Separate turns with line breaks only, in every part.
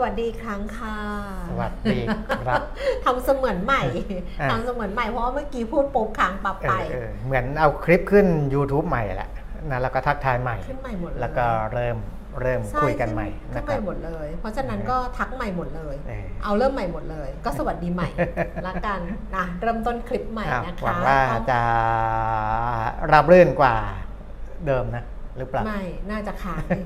สวัสดีอีกครั้งค่ะ
สวัสดีครับ
ทำเสมือนใหม่
อะ
ทำเสมือนใหม่เพราะว่าเมื่อกี้พูดปุ๊บค้างปรับ
เอ
ไป
อเออเหมือนเอาคลิปขึ้น YouTube ใหม่แหละนะแล้วก็ทักทายใหม่
ขึ้นใหม่หมดเลย
แล้วก็เริ่มเริ่ม
ใช่
คุยกันใหม่
ขึ้
นะ
น
ค
ให
รั
ม่
บ
หมดเลย เพราะฉะนั้นก็ทักใหม่หมดเลย
เออ
เอาเริ่มใหม่หมดเลย ก็สวัสดีใหม่ละกันนะเริ่มต้นคลิปใหม่
อ้าว
นะ
หวั
คะ
งว่าจะรับรื่นกว่าเดิมนะหรือเปล่า
ไม่น่าจะค้างอีก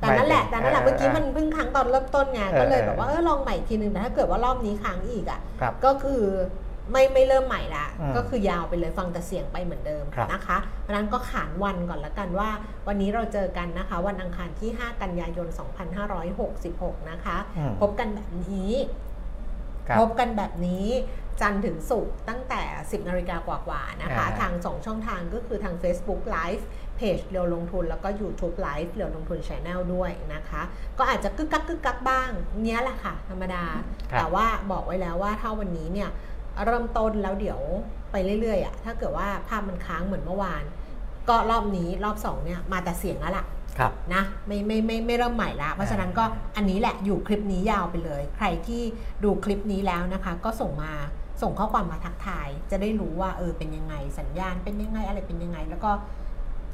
แต่นั่นแหละแต่นั่นแหละเมื่อกี้มันเพิ่งค้างตอนเริ่มต้นไง
เออ
ก็เลย
เออ
แบบว่าเออลองใหม่อีกทีนึงแต่ถ้าเกิดว่ารอบนี้ค้างอีกอะ
ครับ
ก็คือไม่ไม่เริ่มใหม่ละ
อืม
ก็คือยาวไปเลยฟังแต่เสียงไปเหมือนเดิม
ครับ
นะคะ เพราะฉะนั้นก็ขานวันก่อนละกันว่า วันนี้เราเจอกันนะคะ วันอังคารที่ 5 กันยายน 2566 นะคะ
อืม
พบกันแบบนี้
ครับ
พบกันแบบนี้จันทร์ถึงศุกร์ตั้งแต่ 10 นาฬิกากว่าๆนะคะ
อ่า
ทาง 2 ช่องทางก็คือทาง Facebook Live เพจเรียวลงทุนแล้วก็ YouTube Live เรียวลงทุน Channel ด้วยนะคะ ก็อาจจะกึกกักกึกกักบ้างเนี้ยแหละค่ะ ธรรมดา
ครับ
แต่ว่าบอกไว้แล้วว่าถ้าวันนี้เนี่ยเริ่มต้นแล้วเดี๋ยวไปเรื่อยๆอะถ้าเกิดว่าภาพมันค้างเหมือนเมื่อวาน ก็รอบนี้รอบสองเนี่ยมาแต่เสียงแล้วล่ะ
ครับ
นะไม่ไม่ไม่ไม่เริ่มใหม่ละเพราะฉะนั้นก็อันนี้แหละอยู่คลิปนี้ยาวไปเลย ใครที่ดูคลิปนี้แล้วนะคะ ก็ส่งมาส่งข้อความมาทักทาย จะได้รู้ว่าเออเป็นยังไงสัญญาณเป็นยังไงอะไรเป็นยังไง แล้วก็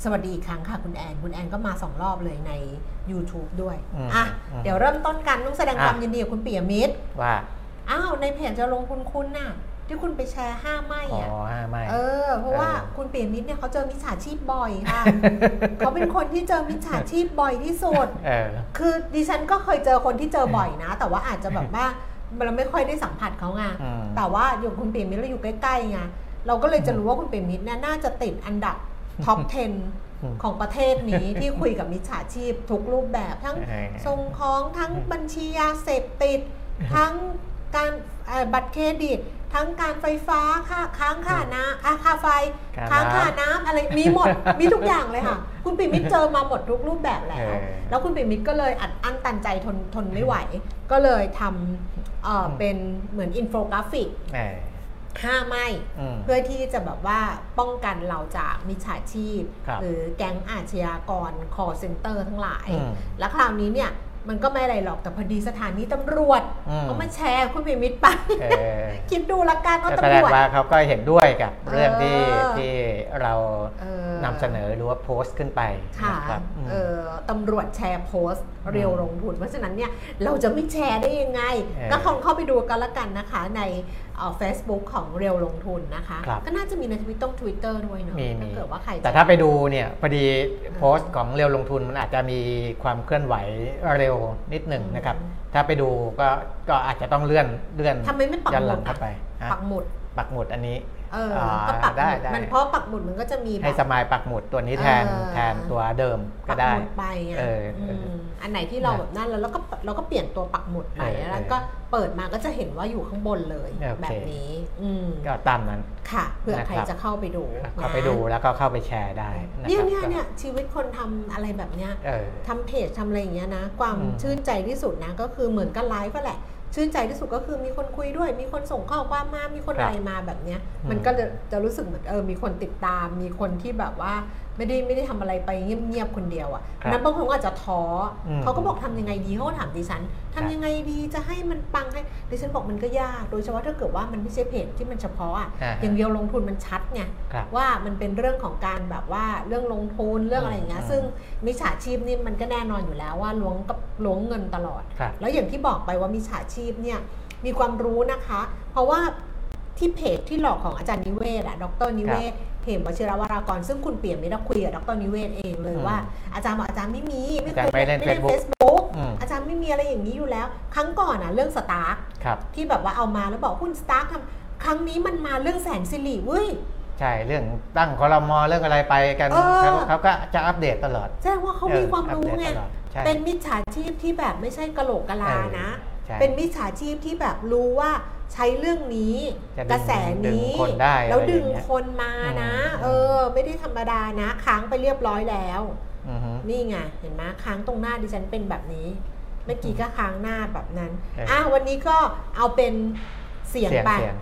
สวัสดีอีกครั้งค่ะคุณแอน คุณแอนก็มาสองรอบเลยใน YouTube ด้วย
อืม
อะ
อืม
เดี๋ยวเริ่มต้นกันต้องแสดง
อะ
ความยินดีกับคุณปิยมิตร
ว่า
อ้าวในเพจจะลงทุนคุณน่ะ ที่คุณไปแชร์ห้าไม่
อ๋อ
อะ
ไม่
เออ เพราะว่า
เออ
คุณเปียมิตรเนี่ยเขาเจอมิจฉาชีพบ่อยค่ะ เขาเป็นคนที่เจอมิจฉาชีพบ่อยที่สุด
เออ
คือดิฉันก็เคยเจอคนที่เจอบ่อยนะ แต่ว่าอาจจะแบบว่าเราไม่ค่อยได้สัมผัสเขาไง
อืม
แต่ว่าอยู่คุณเปียมิตรเราอยู่ใกล้ๆไงเราก็เลยจะรู้ว่าคุณเปียมิตรเนี่ยน่าจะติดอันดับ ท็อป
อืม
10 ของประเทศนี้ที่คุยกับมิจฉาชีพทุกรูปแบบทั้ง
เออ
ส่งของทั้งบัญชียาเสพติด ทั้งการเอ่อบัตรเครดิต ทั้งการไฟฟ้าค่าค้างค่าน้ำอะค่าไฟ
ค่า
ค้างค่า
น้ำ
น้ำอะไรมีหมดมีทุกอย่างเลยค่ะ คุณปิ่มมิตรเจอมาหมดทุกรูปแบบแล้ว
เออ
แล้วคุณปิ่มมิตรก็เลยอัดอั้นตันใจทนทนไม่ไหว ก็เลยทำเอ่อเป็นเหมือนอินโฟกราฟิก
เออ
ห้าไม่
อืม
เพื่อที่จะแบบว่าป้องกันเราจากมิจฉาชีพ
ครับ
หรือแก๊งอาชญากร call center ทั้งหลาย
อืม
แล้วคราวนี้เนี่ยมันก็ไม่อะไรหรอกแต่พอดีสถานีตำรวจ
อืม
เขามาแชร์คุณปิ่มมิตรไป
เออ
คิดดูละกันว่า
แสด
งว่าตำร
วจเขาก็เห็นด้วยกับเรื่องที่
เออ
ที่เรา
เออนำ
เสนอหรือว่าโพสต์ขึ้นไป
ค่ะ
นะครับอืม
เออตำรวจแชร์โพสต์เรียวลงทุน เพราะฉะนั้นเนี่ยเราจะไม่แชร์ได้ยังไง
เออ
ก็ลองเข้าไปดูกันละกันนะคะใน เฟซบุ๊กของเรียวลงทุนนะคะ
ครับ
ก็น่าจะมีในทวิตต้องทวิตเตอร์ด้วยเนาะ
มีมี
ถ้าเกิดว่าใครจะ
แต่ถ้าไปดูเนี่ยพอดีโพสต์ของเร็วลงทุนมันอาจจะมีความเคลื่อนไหวเร็วนิดหนึ่งนะครับ ถ้าไปดูก็ก็อาจจะต้องเลื่อนเลื่อน
ทำไมไม่ปัก
ย้อน
ห
ห
มุ
ลั
ด
งเข้าไปฮะ
ปักหมุด
ปักหมุดอันนี้
เออ
อ่า
ก็ปักห
ได้
มุด
ได้
มันเพราะปักหมุดมันก็จะมีแบ
ให้
บ
สมายปักหมุดตัวนี้แทน
เออ
แทนตัวเดิมก็
ปัก
ได้
หมุดไปไง
เออเออ
มอันไหนที่เราแบบนั่นแล้วเราก็เราก็เปลี่ยนตัวปักหมุดไป
เออ
แล้วก็เปิดมาก็จะเห็นว่าอยู่ข้างบนเลย
โอเค
แบบนี้ อืม
ก็ตามนั้น
ค่ะเผื่อใคร
นะครับ
จะเข้าไปดู
เข้าไป
นะ
ดูแล้วก็เข้าไปแชร์ได้นะ
เนี่ย
ครับ
เนี่ย
ก็
เนี่ยชีวิตคนทำอะไรแบบเนี้ย
เออ
ทำเพจทำอะไรอย่างเงี้ยนะ ความ
อืม
ชื่นใจที่สุดนะ ก็คือเหมือนกันไลฟ์ก็แหละ ชื่นใจที่สุดก็คือมีคนคุยด้วย มีคนส่งข้อความมา มีคน
ครับ
อะไรมาแบบเนี้ย
อืม
มันก็จะจะรู้สึกเหมือนเออมีคนติดตาม มีคนที่แบบว่า ไม่ได้ไม่ได้ทำอะไรไปเงียบๆคนเดียวอะ
ครับ
นั้นบางคนก็อาจจะท้ออ
ม
เขาก็บอกทำยังไงดีเขาก็ถามดิฉัน
ครับ
ทำยังไงดีจะให้มันปังให้ดิฉันบอกมันก็ยาก โดยเฉพาะถ้าเกิดว่ามันไม่ใช่เพจที่มันเฉพาะอะ
อ่า
อย่างเดียวลงทุนมันชัดไง
ครับ
ว่ามันเป็นเรื่องของการแบบว่าเรื่องลงทุนเรื่องอะไรอย่างเงี้ย
อืม
ซึ่งมิจฉาชีพนี่มันก็แน่นอนอยู่แล้วว่าล้วงกับล้วงเงินตลอด
ครับ
แล้วอย่างที่บอกไปว่ามิจฉาชีพเนี่ยมีความรู้นะคะ เพราะว่า ที่เพจที่หลอกของอาจารย์นิเวศอะดรนิเวศเหมวชิรวรากร ซึ่งคุณเปี่ยมมิตรคุยกับดรนิเวศเองเลย
อืม
ว่า อาจารย์บอกอาจารย์ไม่มี ไม่เค
อาจารย์ไม่
ย
เล่น
เล่น
Facebook
เฟซบุ๊ก
อืม
อาจารย์ไม่มีอะไรอย่างนี้อยู่แล้ว ครั้งก่อนอะเรื่อง STARK
ครับ
ที่แบบว่าเอามาแล้วบอกหุ้น STARK ทำครั้งนี้มันมาเรื่องแสนสิริเว้ย
ใช่เรื่องตั้งคอรมอเรื่องอะไรไปกัน
เออ
เขาเขาก็จะอัปเดตตลอด
แสดงว่าเขามีความรู้ไง
เอออัปเดตตลอดใช่
เป็นมิจฉาชีพที่แบบไม่ใช่กะโหลกกะลานะ
ใช่
เป็นมิจฉาชีพที่แบบรู้ว่า ใช้เรื่องนี้
จะดึง
กระแสนี้
ดึงคนได้
แล้ว
อะไร
ดึง
อย่างเงี้ย
คนมานะ
อืม
เออ ไม่ได้ธรรมดานะค้างไปเรียบร้อยแล้ว
อือฮึ
นี่ไงเห็นไหมค้างตรงหน้าดิฉันเป็นแบบนี้ เมื่อกี้ก็ค้างหน้าแบบนั้น
เอออ่
อะวันนี้ก็เอาเป็นเสียง
เสียง
ไป
เสียง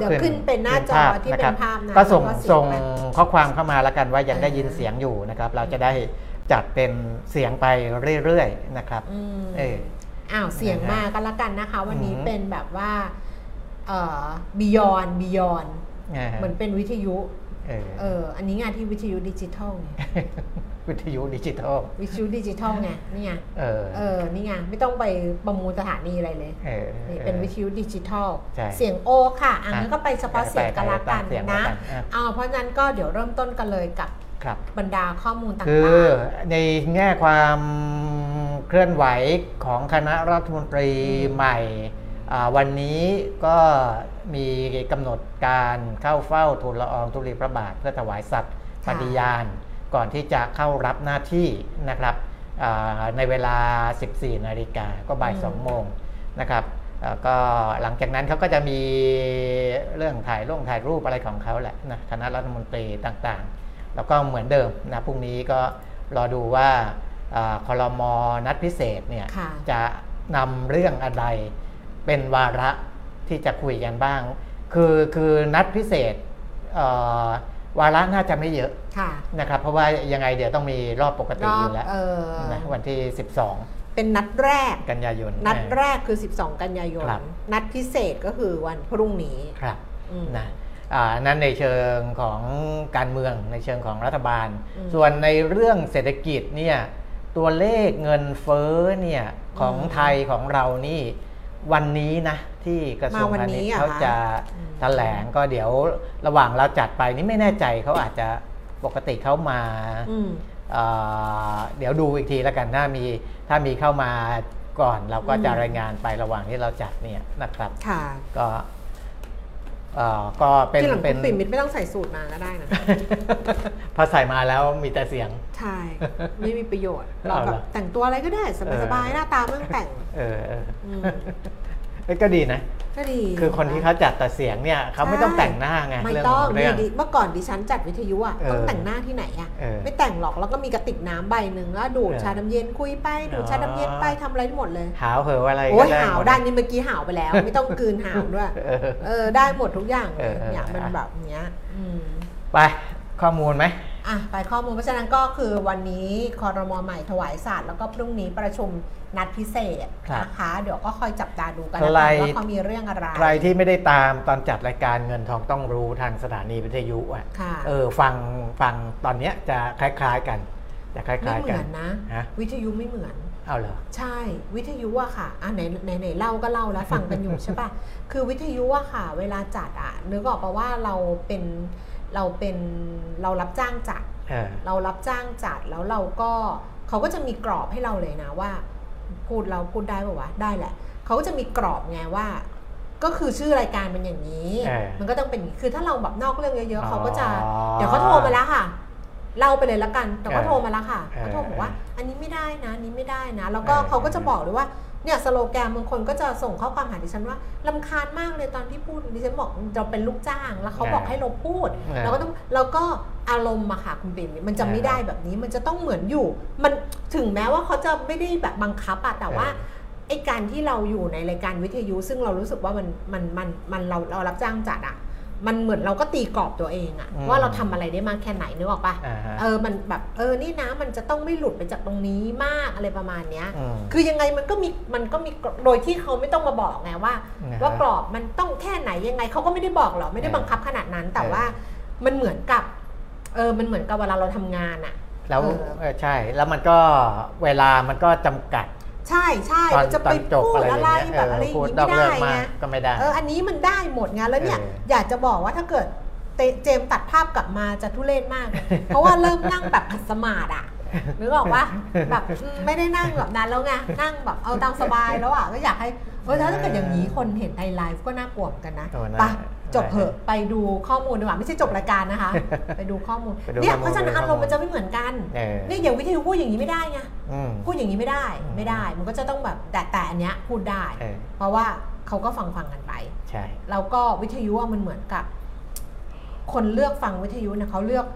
เดี๋ยวขึ้นเป็นหน้าจอที่เป็นะ
ครับ
ภาพนะ
ก็ส่ง
แล้วก็เสียง
ส่ง
ไป
ข้อความเข้ามาแล้วกันว่ายังได้ยิน
เออ
เสียงอยู่นะครับ เราจะได้จัดเป็นเสียงไปเรื่อยๆนะครับ
อืม
เออ
อ้าวเสียง
นะฮะ
มากันละกันนะคะ วันนี้
อือหือ
เป็นแบบว่าเอ่อ beyond beyond
อ่าฮะ
เหมือนเป็นวิทยุ
เออ
เอออันนี้งานที่วิทยุดิจิทัลไง
วิทยุดิจิทัล
วิทยุดิจิทัลไงนี่ไง
เออ
เออนี่ไงไม่ต้องไปประมูลสถานีอะไรเลย
เออ
นี่เป็นวิทยุดิจิทัล
ใช่
เสียงโอค่ะอะ
อะ
งั้นก็ไปเฉพาะเสียงกันละกัน
ไปไปไปเสียง
นะ
ละกันอะ
เอาเพราะฉะนั้นก็เดี๋ยวเริ่มต้นกันเลยกับ
ครับ
บรรดาข้อมูลต่าง
คือในแง่ความ เคลื่อนไหวของคณะรัฐมนตรี
อืม
ใหม่อ่าวันนี้ก็มีกำหนดการเข้าเฝ้าทูลละอองธุลีพระบาทเพื่อถวายสัตย์ปฏิญาณ ก่อนที่จะเข้ารับหน้าที่นะครับอ่าในเวลา 14 นาฬิกาก็บ่าย
อืม
2โมงนะครับอ่าก็หลังจากนั้นเขาก็จะมีเรื่องถ่ายร่งถ่ายรูปอะไรของเขาแหละนะคณะรัฐมนตรีต่างๆ แล้วก็เหมือนเดิมนะพรุ่งนี้ก็รอดูว่าอา คอรมอนัดพิเศษเนี่ย
ค่ะ
จะนำเรื่องอะไรเป็นวาระที่จะคุยกันบ้าง คือคือนัดพิเศษเอ่อวาระน่าจะไม่เยอะ
ค่ะ
นะครับ เพราะว่ายังไงเดี๋ยวต้องมีรอบปก
ร
ติ
อ
อบยู่แล้ว
เออ
นะวันที่
เป็นนัดแรก
12กันยายน
นัด
เออ
แรกคือ 12 กันยายน
ครับ
นัดพิเศษก็คือวันพรุ่งนี้
ครับ
อืม
นะอ่านั่นในเชิงของการเมืองในเชิงของรัฐบาล
อืม
ส่วนในเรื่องเศรษฐกิจเนี่ย ตัวเลขเงินเฟ้อเนี่ยของ
อืม
ไทยของเรานี่วันนี้นะ ที่กระทรวง
มาวัน
พาณิ
นี้
ชย์
เหรอ
เขาจะ
อืม
แถลงก็เดี๋ยวระหว่างเราจัดไปนี่ไม่แน่ใจเขาอาจจะปกติเขามา
อืม
เอ่อเดี๋ยวดูอีกทีแล้วกันถ้ามีถ้ามีเข้ามาก่อนเราก็จะ
อืม
รายงานไประหว่างที่เราจัดเนี่ยนะครับ
ค่ะ
ก็เอ่อก็เป็น
ที่หลัง
เป็
คุ
น
ณปิ่มมิตรไม่ต้องใส่สูตรมาก็ได้นะ
พอใส่มาแล้วมีแต่เสียง
ใช่ ไม่มีประโยชน์ เรา
เอา
แบ
เหร
บ
อ
แต่งตัวอะไรก็ได้ สบายๆหน้าตาไม่ต้องแต่ง
เออเออ
อืม
เอ้ยก็ดีนะ
ก็ดี
คือคนที่เขาจัดแต่เสียงเนี่ยเขาไม่ต้องแต่งหน้าไง
ไม่
เรื่อง
ต้อง
ของเรื่อง
ดิเมื่อก่อนดิฉันจัดวิทยุอะ
เออ
ต้องแต่งหน้าที่ไหนอะ
เออ
ไม่แต่งหรอกแล้วก็มีกระติกน้ำใบหนึ่งแล้วดูด
เออ
ชาดำเย็นคุยไปดูด
อ๋อ
ชาดำเย็นไปทำอะไรได้หมดเลย
หาวเหออะไร
โอ้ย
ก็ได้
หาว
มด
ได้นี่เมื่อกี้หาวไปแล้ว ไม่ต้องกลืนหาวด้วย
เออ
เออได้หมดทุกอย่างเล
เอยอเออ
เนี่ยมันแบบเนี้ยอืม
ไปข้อมูลไหม
อะไปข้อมูลเพราะฉะนั้นก็คือวันนี้คอรมอใหม่ถวายศาสตร์แล้วก็พรุ่งนี้ประชุมนัดพิเศษ
ครับ
นะคะเดี๋ยวก็คอยจับตาดูกัน
ใค
นะ
ร
คะว่าเขามีเรื่องอะไร
ใครที่ไม่ได้ตามตอนจัดรายการเงินทองต้องรู้ทางสถานีวิทยุอะ
ค่ะ
เออฟังฟังตอนเนี้ยจะคล้าย ๆ กันจะคล้
ไม่า
ย
เห
ๆกั
มื
น
อนนะ
ฮะ
วิทยุไม่เหมือน
เอาเหรอ
ใช่วิทยุอะค่ะอะไหนไหนไหนเล่าก็เล่าแล้วฟังกันอยู่ใช่ปะคือวิทยุอะค่ะ เวลาจัดอะนึกออกปะว่าเราเป็น เราเป็นเรารับจ้างจัด
เออ
เรารับจ้างจัดแล้วเราก็เขาก็จะมีกรอบให้เราเลยนะว่า พูดเราพูดได้ป่าวะได้แหละเขาก็จะมีกรอบไงว่า ก็คือชื่อรายการมันอย่างนี้
เออ
มันก็ต้องเป็นอย่างนี้คือถ้าเราแบบนอกเรื่องเยอะๆเขาก็จะ
อ๋อ
เดี๋ยวเขาโทรมาแล้วค่ะเล่าไปเลยละกัน แต่เขา
เออ
โทรมาแล้วค่ะ
เออ
เขาโทรบอกว่า อันนี้ไม่ได้นะอันนี้ไม่ได้นะ แล้วก็
เออ
เขาก็จะบอกเลยว่า เนี่ยสโลแกนบางคนก็จะส่งข้อความหาดิฉันว่าลำคาญมากเลยตอนที่พูดดิฉันบอกเราเป็นลูกจ้าง แล้วเขาบอกให้เราพูด
เออ
เราก็ต้องเราก็อารมณ์อะค่ะคุณปิ่มมันจะ
เออ
ไม่ได้แบบนี้มันจะต้องเหมือนอยู่ มันถึงแม้ว่าเขาจะไม่ได้แบบบังคับอะแต่ว่า
เออ
ไอ้การที่เราอยู่ในรายการวิทยุ ซึ่งเรารู้สึกว่ามันมันมันมันเราเรารับจ้างจัดอะ มันเหมือนเราก็ตีกรอบตัวเองอะ
อืม
ว่าเราทำอะไรได้มากแค่ไหนนึกออกปะ
อ่าฮะ
เออมันแบบเออนี่นะมันจะต้องไม่หลุดไปจากตรงนี้มากอะไรประมาณเนี้ย
อืม
คือยังไงมันก็มีมันก็มีกรอบโดยที่เขาไม่ต้องมาบอกไงว่า
นะฮะ
ว่ากรอบมันต้องแค่ไหนยังไงเขาก็ไม่ได้บอกหรอกไม่ได้
เออ
บังคับขนาดนั้น แต่
เออ
ว่ามันเหมือนกับเออมันเหมือนกับเวลาเราทำงานอะ
แล้ว
เออ
เออใช่แล้วมันก็เวลามันก็จำกัด
ใช่ใช่
ตอน
มันจะ
ต
ไป
อนจบ
พูด
อะไร
อะไร
อย่างเงี้ย
แบบอะไรอ
พู
ย่าง
ด
งี้
นอก
ไม่
เรื่
ได้
องมา
ไง
กก็ไม่ได้
เอออันนี้มันได้หมดไงแล้วเนี่ย
เออ
อยากจะบอกว่าถ้าเกิดเตเจมส์ตัดภาพกลับมาจะทุเรศมากเพราะว่าเริ่มนั่งแบบขัดสมาธิอะนึกออกว่าแบบอืมไม่ได้นั่งแบบนั้นแล้วไงนั่งแบบเอาตามสบายแล้วอะก็อยากให้ เออถ้าเกิดอย่างนี้คนเห็นในไลฟ์ก็น่ากลัวเหมือนกันนะ
โอ้น่า
ไปจบเถอะไปดูข้อมูลดีกว่าไม่ใช่จบรายการนะคะ ไปดูข้อมูล
ไปดู
เนี่ย
ข้อมูล
เพราะฉะนั้น
ไปดู
อารมณ์มันจะไม่เหมือนกัน
เออ
เนี่ยอย่างวิทยุพูดอย่างนี้ไม่ได้ไง
อืม
พูดอย่างนี้ไม่ได้
อืม
ไม่ได้ มันก็จะต้องแบบแต่แต่อันเนี้ยพูดได้
เออ
เพราะว่าเขาก็ฟังฟังกันไป
ใช่
แล้วก็วิทยุอะมันเหมือนกับ คนเลือกฟังวิทยุเนี่ยเขาเลือก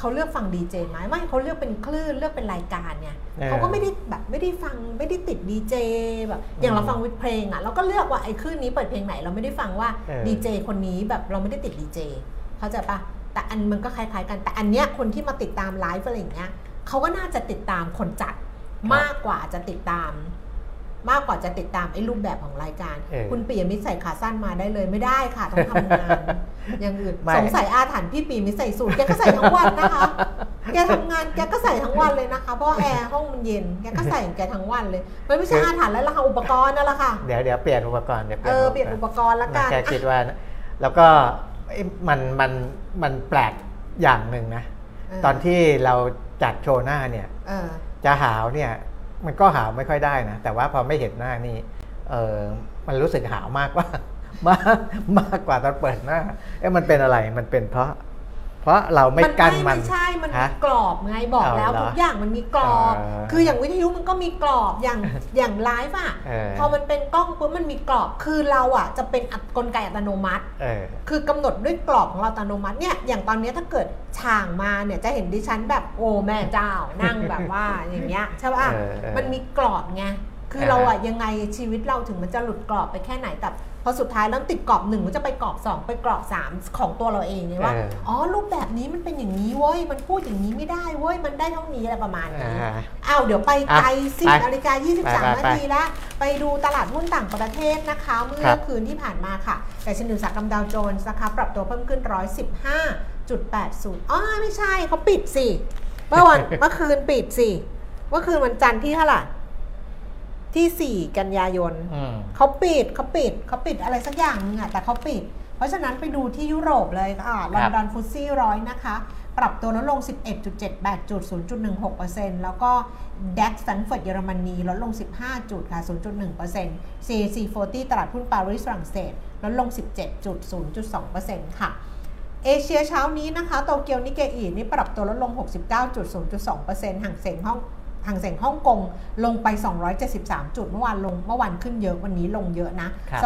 เขาเลือกฟังดีเจไหมไม่เขาเลือกเป็นคลื่นเลือกเป็นรายการเนี่ย
เออ
เขาก็ไม่ได้แบบไม่ได้ฟังไม่ได้ติดดีเจแบบอย่างเรา
อืม
ฟังวิทเพลงอะเราก็เลือกว่าไอ้คลื่นนี้เปิดเพลงไหนเราไม่ได้ฟังว่า
เออ
ดีเจคนนี้แบบเราไม่ได้ติดดีเจเข้าใจปะแต่อันมันก็คล้ายๆกันแต่อันเนี้ยคนที่มาติดตามไลฟ์อะไรอย่างเงี้ยเขาก็น่าจะติดตามคนจัดมากกว่าจะติดตาม มากกว่าจะติดตามไอ้รูปแบบของรายการ
เออ
คุณปียมิตรใส่ขาสั้นมาได้เลยไม่ได้ค่ะต้องทำงานอย่างอื่น
ไม่
สงสัยอาถรรพ์พี่ปียมิตรใส่สูทแกก็ใส่ทั้งวันนะคะแกทำงานแกก็ใส่ทั้งวันเลยนะคะเพราะว่าแอร์ห้องมันเย็นแกก็ใส่ของแกทั้งวันเลยมันไม่ใช่อาถรรพ์แล้วล่ะค่ะอุปกรณ์นั่นแหละค่ะ
เดี๋ยวเดี๋ยวเปลี่ยนอุปกรณ์เดี๋ยว
เออเปลี่ยนอุปกรณ์ละกัน
แค่คิดว่าแล้วก็เอ๊ะมันมันมันแปลกอย่างหนึ่งนะ
เต
อนที่เราจัดโชว์หน้าเนี่ย
เออ
จะหาวเนี่ย มันก็หาวไม่ค่อยได้นะ แต่ว่าพอไม่เห็นหน้านี่เออมันรู้สึกหาวมากกว่ามากมากกว่าตอนเปิดหน้า เอ๊ะมันเป็นอะไรมันเป็นเพราะ เพราะเราไม่กั้นมัน
ไม่ใช่มันมี
ฮะ
กรอบไงบอก
เอา
แล้ว
เหรอ
ทุกอย่างมันมีกรอบ
เออ
คืออย่างวิทยุมันก็มีกรอบอย่างอย่างไลฟ์อะ
เออ
พอมันเป็นกล้องปุ๊บมันมีกรอบคือเราอะจะเป็นอัตกลไกอัตโนมัติ
เออ
คือกำหนดด้วยกรอบของเราอัตโนมัติเนี่ยอย่างตอนเนี้ยถ้าเกิดฉางมาเนี่ยจะเห็นดิฉันแบบโอ้แม่เจ้านั่งแบบว่าอย่างเงี้ยใช่ป่ะ
เออเออ
มันมีกรอบไงคือ
เออ
เราอะยังไงชีวิตเราถึงมันจะหลุดกรอบไปแค่ไหนแต่ พอสุดท้ายเริ่มติดกรอบหนึ่งมันจะไปกรอบสองไปกรอบสามของตัวเราเองเนี่ยว่า
เออ
อ๋อรูปแบบนี้มันเป็นอย่างนี้เว้ย มันพูดอย่างนี้ไม่ได้เว้ย มันได้เท่านี้อะไรประมาณนี้
อ่า
อ้าวเดี๋ยวไปไกลสิบ
ไป
นาฬิกา
ไป
23นา
ไป
ทีละไปดูตลาดหุ้นต่างประเทศนะคะ เมื่อ
ครับ
คืนที่ผ่านมาค่ะ แต่ชนอุตสาหกรรมดาวโจนส์นะคะปรับตัวเพิ่มขึ้น 115.80อ๋อไม่ใช่เขาปิดสิ เมื่อวันเมื่อคืนปิดสิ เมื่อคืนวันจันทร์ที่เท่าไหร่ ที่ 4 กันยายน
อืม
เขาปิดเขาปิดเขาปิดอะไรสักอย่างนึงอะแต่เขาปิด เพราะฉะนั้นไปดูที่ยุโรปเลยค่ะลอนดอนฟุตซี่ร้อยนะคะ ปรับตัวลดลง 11.78จุด0.16%แล้วก็ DAX แฟรงก์เฟิร์ตเยอรมนีลดลง 15 จุดค่ะ0.1% CAC 40 ตลาดหุ้นปารีสฝรั่งเศสลดลง 17.0.2%ค่ะเอเชียเช้านี้นะคะโตเกียวนิเกอีนี่ปรับตัวลดลง 69.0.2%ห่างเสียงห้อง ห่างเสียงฮ่องกงลงไป 273 จุด เมื่อวานลงเมื่อวานขึ้นเยอะวันนี้ลงเยอะนะ
ครับ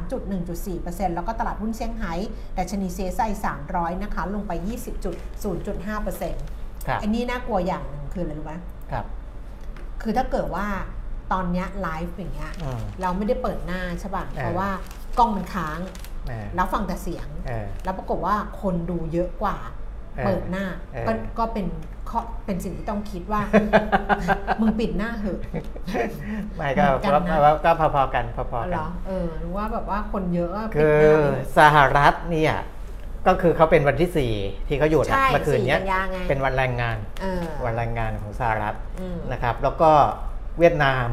273.1.4%แล้วก็ตลาดหุ้นเซี่ยงไฮ้ดัชนีเซไซ300 นะคะ ลงไป 20.0.5%
ครับ
อันนี้น่ากลัวอย่างหนึ่งคืออะไรรู้ไหม
ครับ
คือถ้าเกิดว่าตอนเนี้ยไลฟ์อย่างเงี้ย
อืม
เราไม่ได้เปิดหน้าใช่ป่ะ
เออ
เพราะว่ากล้องมันค้าง
เออ
แล้วฟังแต่เสียง
เออ
แล้วปรากฏว่าคนดูเยอะกว่า
เออ
เปิดหน้า
เออ
ก็ก็เป็นข้อเป็นสิ่งที่ต้องคิดว่า มึงปิดหน้าเหอะ
ไม่ก็
เหมือนกันนะ
ก็ก็พอๆกันพอๆ
เห
กั
ร
น
อเออหรือว่าแบบว่าคนเยอะอะปิ
คื
ด
อ
หน้าไปเลย
สหรัฐเนี่ยก็คือเขาเป็นวันที่ 4 ที่เขาหยุดอะ
ใช่
เมื่อคืนเนี้ย
สี่กันยาไง
เป็นวันแรงงาน
เออ
วันแรงงานของสหรัฐ
อืม
นะครับ แล้วก็เวียดนาม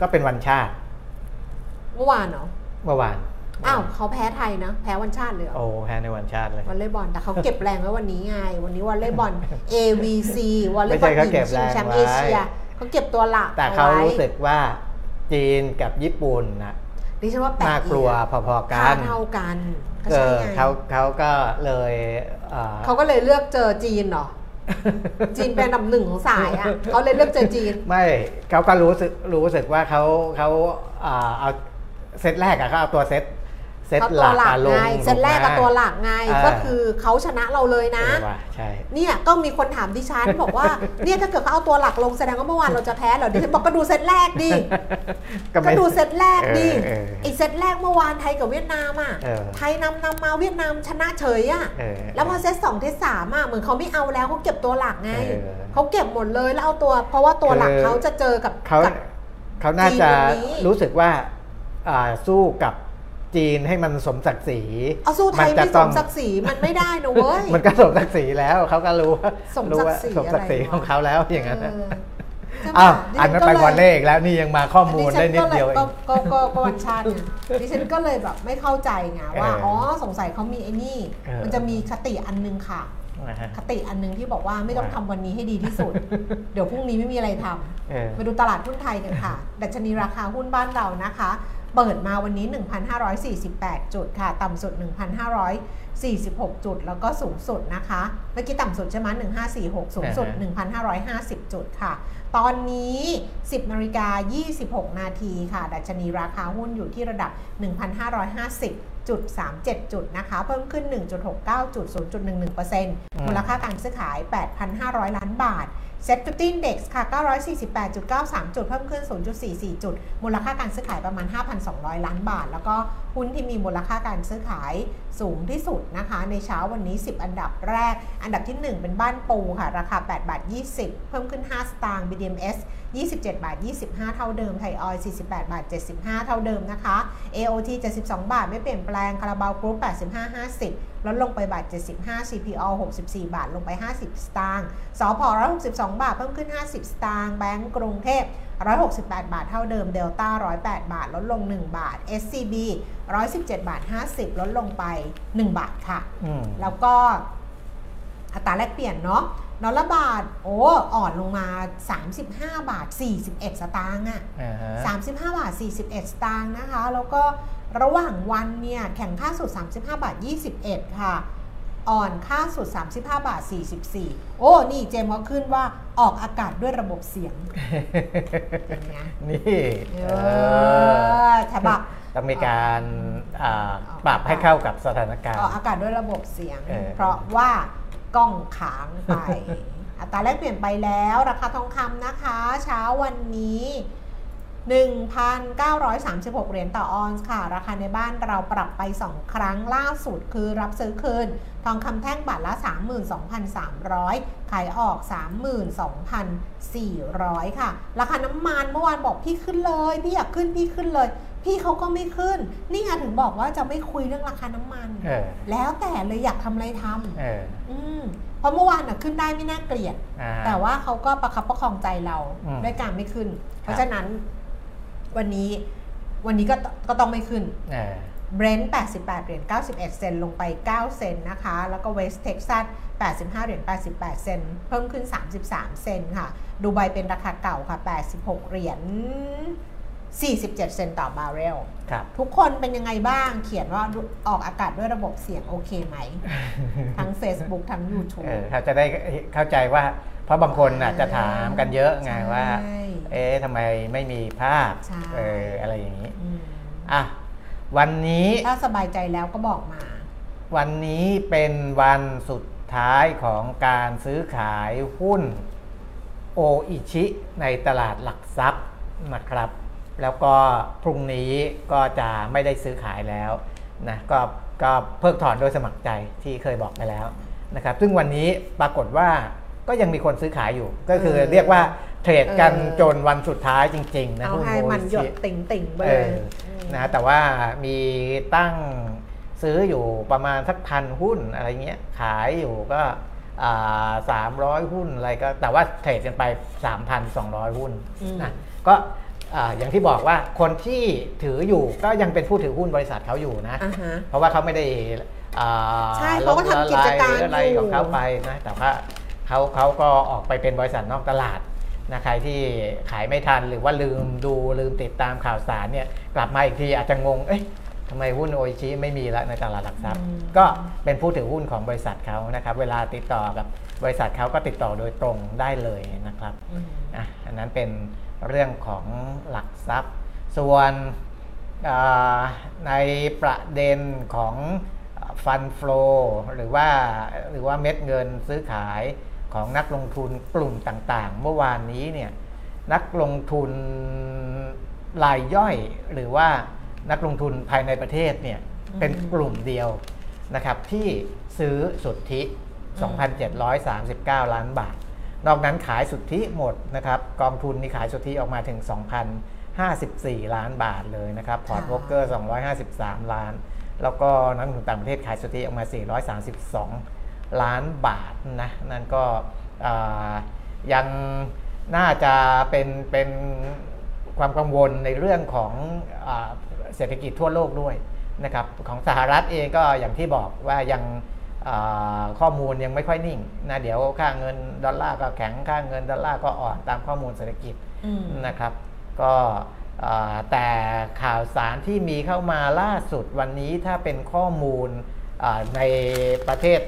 ก็เป็นวันชาติ
เมื่อวานเหรอ
เมื่อวาน
อ้าวเขาแพ้ไทยนะ แพ้วันชาติเลยเหรอ
โอ้แพ้ในวันชาติเลย
วอลเลย์บอลแต่เขาเก็บแรงไว้วันนี้ไง วันนี้วอลเลย์บอล AVC วอลเลย์บอล
ไม่ใช่
หญิ
เขาเก็
ง
บ
ชิงแชมป์
แร
เอง
ไว้
เชียเขาเก็บตัวหลัก
แต่เขา
อไว้
รู้สึกว่าจีนกับญี่ปุ่นนะ
ดิฉันว่าแปด
น่ากลัวพอๆกั
ค่านเท่ากันก็
เอ
ใช่
อ
ไง
เขาเขาก็เลยเอ่อ
เขาก็เลยเลือกเจอจีนเหรอจีนเป็นอันดับหนึ่งของสายอะเขาเลยเลือกเจอจีน
ไม่เขาก็รู้สึกรู้สึกว่าเขาเขาอ่าเอาเซตแรกอะเขาเอาตัวเซตเซต
เขา
ห
ตัว
ลัก
หลัก
อะล
ไง
ง
เซตแรกกับตัวหลักไง
เออ
ก็คือเขาชนะเราเลยนะ
เออว่ะใช่
เนี่ยก็มีคนถามดิฉันบอกว่าเนี่ยถ้าเกิดเขาเอาตัวหลักลงแสดงว่าเมื่อวานเราจะแพ้เหรอดิฉันบอกก็ดูเซตแรกดิก็
ไม่
ดูเซตแรกดิ
เออเออ
ไอเซตแรกเมื่อวานไทยกับเวียดนามอะ
เออ
ไทยนำนำมาเวียดนามชนะเฉยอะ
เออ
แล้วพอเซตสองเซตสามอะเหมือนเขาไม่เอาแล้วเขาเก็บตัวหลักไง
เออ
เขาเก็บหมดเลยแล้วเอาตัว เพราะว่าตัวหลัก
คือ
เขาจะเจอกับ
เขา
กับ
เขาน่าจะ
จีนวันนี้
รู้สึกว่าอ่าสู้กับ จีนให้มันสมศักดิ์ศรี
เอาสู้ไทย
จะ
ไม่ส
ต้อ
ม
ง
ศักดิ์ศรีมันไม่ได้นะเว้ย
มันก็สมศักดิ์ศรีแล้วเขาก็รู้ว่า
สม
รู้
ศัก
ว่า
ดิ์ศรี
สมศักดิ์ศรี
อะไรวะ
ของเขาแล้วอย่างนั้นนะ
เออใช่ปะ
อ้าว
ดิ
อัน
ฉั
นั้น
ก็
ไป
เลยว
อลเล่อีกแล้วนี่ยังมาข้อมูลได้นิดเดียวเอ
ก็
ง
ก็ก็ก็วันชาติไงดิฉันก็เลยแบบไม่เข้าใจไงว่า
เอออ๋
อ๋อสงสัยเขามีไอ้นี่
เออ
มันจะมีคติอันนึงค่ะ
นะฮะ
คติอันนึงที่บอกว่าไม่ต้อง
ว่า
ทำวันนี้ให้ดีที่สุด เดี๋ยวพรุ่งนี้ไม่มีอะไรทำ
เออ
มาดูตลาดหุ้นไทยกันค่ะ ดัชนีราคาหุ้นบ้านเรานะคะ เปิดมาวันนี้ 1,548 จุดค่ะ ต่ำสุด 1,546 จุด แล้วก็สูงสุดนะคะ เมื่อกี้ต่ำสุดใช่ไหม1,546 สูงสุด 1,550 จุดค่ะ ตอนนี้ 10นาฬิกา26 นาทีค่ะ ดัชนีราคาหุ้นอยู่ที่ระดับ 1,550จุด37 จุดนะคะ เพิ่มขึ้น 1.69จุด0.11%มูลค่าการซื้อขาย 8,500 ล้านบาท Set 50 Index ค่ะ 948.93 จุด เพิ่มขึ้น 0.44 จุด มูลค่าการซื้อขายประมาณ 5,200 ล้านบาท แล้วก็หุ้นที่มีมูลค่าการซื้อขายสูงที่สุดนะคะ ในเช้าวันนี้ 10 อันดับแรก อันดับที่ 1 เป็นบ้านปูค่ะ ราคา8บาท20 เพิ่มขึ้น 5 สตางค์ BDMs 27บาท25 เท่าเดิม ไทยออยล์48บาท75 เท่าเดิมนะคะ AOT 72 บาทไม่เปลี่ยนแปลง คาราบาวกรุ๊ป85 50 ลดลงไปบาท 75 CPO 64 บาท ลงไป 50 สตางค์ สพ162 บาท เพิ่มขึ้น 50 สตางค์ แบงก์กรุงเทพ 168 บาทเท่าเดิมเดลต้า108 บาท ลดลง 1 บาท SCB 117 บาท 50 ลดลงไป 1 บาทค่ะ
อืม
แล้วก็อัตราแลกเปลี่ยนเนาะดอลลาร์บาทโอ้อ่อนลงมา 35 บาท 41 สตางค์อะ
อ่าฮะ
35 บาท 41 สตางค์นะคะ แล้วก็ระหว่างวันเนี่ยแข่งค่าสุด 35 บาท 21 ค่ะ อ่อนค่าสุด 35 บาท 44 โอ้ นี่เจมส์ก็ขึ้นว่าออกอากาศด้วยระบบเสียงเป็นไง
นี่
เอ
เออ
อฉบับ
ต้องมีการอ่า
ออก
ปรับให้เข้ากับสถานการ
ออก
ณ์
อากาศด้วยระบบเสียง
เออ
เพราะว่ากล้องค้างไป อัตราแลกเปลี่ยนไปแล้ว ราคาทองคำนะคะ เช้าวันนี้ 1,936 เหรียญต่อออนซ์ค่ะ ราคาในบ้านเราปรับไป 2 ครั้งล่าสุดคือรับซื้อคืน ทองคำแท่งบาทละ 32,300 ขายออก 32,400 ค่ะ ราคาน้ำมันเมื่อวานบอกพี่ขึ้นเลย พี่อยากขึ้นพี่ขึ้นเลย พี่เขาก็ไม่ขึ้น นี่ไงถึงบอกว่าจะไม่คุยเรื่องราคาน้ำมัน
เออ
แล้วแต่เลยอยากทำอะไรทำ
เออ
อืมเพราะเมื่อวานน่ะขึ้นได้ไม่น่าเกลียด
อ่า
แต่ว่าเขาก็ประคับประคองใจเรา
อืม
ด้วยการไม่ขึ้น
ครั
ราะฉะนั้นวันนี้วันนี้ก็ตก็ต้องไม่ขึ้น
เออ
เบรนท์88 เหรียญ 91 เซนต์ลงไป 9 เซนต์นะคะ แล้วก็เวสเท็กซัส 85 เหรียญ 88 เซนต์เพิ่มขึ้น 33 เซนต์ค่ะ ดูไบเป็นราคาเก่าค่ะ 86 เหรียญ 47 เซนต์ต่อบาร์เรล
ครับ
ทุกคนเป็นยังไงบ้าง เขียนว่าออกอากาศด้วยระบบเสียงโอเคไหม ทั้ง Facebook ทั้ง YouTube
เออเขาจะได้เข้าใจว่า เพราะบางคนน่ะจะถามกันเยอะไงว่า
ใช่
เอ๊ะทำไมไม่มีภาพ
ใช่
เอออะไรอย่างนี้
อืม
อะ วันนี้
ถ้าสบายใจแล้วก็บอกมา
วันนี้เป็นวันสุดท้ายของการซื้อขายหุ้นโออิชิในตลาดหลักทรัพย์นะครับ แล้วก็พรุ่งนี้ก็จะไม่ได้ซื้อขายแล้วนะก็ก็เพิกถอนโดยสมัครใจที่เคยบอกไปแล้วนะครับ ซึ่งวันนี้ปรากฏว่าก็ยังมีคนซื้อขายอยู่ ก็คือ
เออ
เรียกว่าเทรดกัน
เออ
จนวันสุดท้ายจริง ๆ นะ
เอา
หุ้น
ให้
โอ
มัน
อิ
หย
ชิ
ดติ่งติ่งๆไป
เอ
เลย
อ นะแต่ว่ามีตั้งซื้ออยู่ประมาณสักพันหุ้นอะไรเงี้ยขายอยู่ก็สามร้อยหุ้นอะไรก็ แต่ว่าเทรดกันไป 3,200 หุ้น
อืม
นะก็อ่าอย่างที่บอกว่าคนที่ถืออยู่ก็ยังเป็นผู้ถือหุ้นบริษัทเขาอยู่นะ
อ่าฮะ
เพราะว่าเขาไม่ได้อ่า
ใช่เขาก็ทำกิจการ
ล้มละลยหรืออะไร
อยู่
ของเขาไปนะแต่ว่าเขาเขาก็ออกไปเป็นบริษัทนอกตลาด นะใครที่ขายไม่ทันหรือว่าลืมดูลืมติดตามข่าวสารเนี่ยกลับมาอีกทีอาจจะงง เอ๊ะทำไมหุ้นโออิชิไม่มีแล้วในตลาดหลักทรัพย์
อืม
ก็เป็นผู้ถือหุ้นของบริษัทเขานะครับ เวลาติดต่อกับบริษัทเขาก็ติดต่อโดยตรงได้เลยนะครับ
อืม
อะอันนั้นเป็นเรื่องของหลักทรัพย์ ส่วนอ่าในประเด็นของฟันฟลอหรือว่าหรือว่าเม็ดเงินซื้อขาย ของนักลงทุนกลุ่มต่างๆ เมื่อวานนี้เนี่ยนักลงทุนรายย่อยหรือว่านักลงทุนภายในประเทศเนี่ย
อืม
เป็นกลุ่มเดียวนะครับที่ซื้อสุทธิ
อืม
2,739 ล้านบาท นอกนั้นขายสุทธิหมดนะครับกองทุนนี่ขายสุทธิออกมาถึง 2,054 ล้านบาทเลยนะครับพอร์ต
ค่ะ
โบรกเกอร์ 253 ล้าน แล้วก็นักลงทุนต่างประเทศขายสุทธิออกมา 432 ล้านบาทนะนั่นก็อ่ายังน่าจะเป็นเป็นความกังวลในเรื่องของอาเศรษฐกิจทั่วโลกด้วยนะครับของสหรัฐเองก็อย่างที่บอกว่ายังอ่าข้อมูลยังไม่ค่อยนิ่งนะเดี๋ยวค่าเงินดอลลาร์ก็แข็งค่าเงินดอลลาร์ก็อ่อนตามข้อมูลเศรษฐกิจ
อืม
นะครับ ก็อ่าแต่ข่าวสารที่มีเข้ามาล่าสุดวันนี้ถ้าเป็นข้อมูลอ่าในประเทศ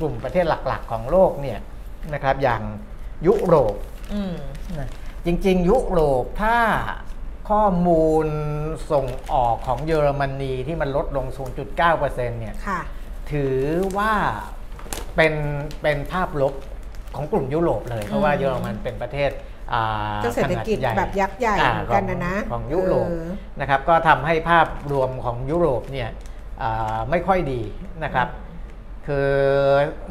กลุ่มประเทศหลักๆ ของโลกเนี่ยนะครับอย่างยุโรป
อืม
นะจริง ๆ ยุโรปถ้าข้อมูลส่งออกของเยอรมนีที่มันลดลง 0.9%เนี่ย
ค่ะ
ถือว่าเป็นเป็นภาพลบของกลุ่มยุโรปเลย เพราะว่า
อืม
เยอรมันเป็นประเทศอ่า
ก็เศรษฐกิจ
ขนาดใหญ่
แบบยักษ์ใหญ่
อ่า
เหมือนกันนะนะ
ของของยุโรป
เออ
นะครับก็ทำให้ภาพรวมของยุโรปเนี่ยอ่าไม่ค่อยดีนะครับ คือ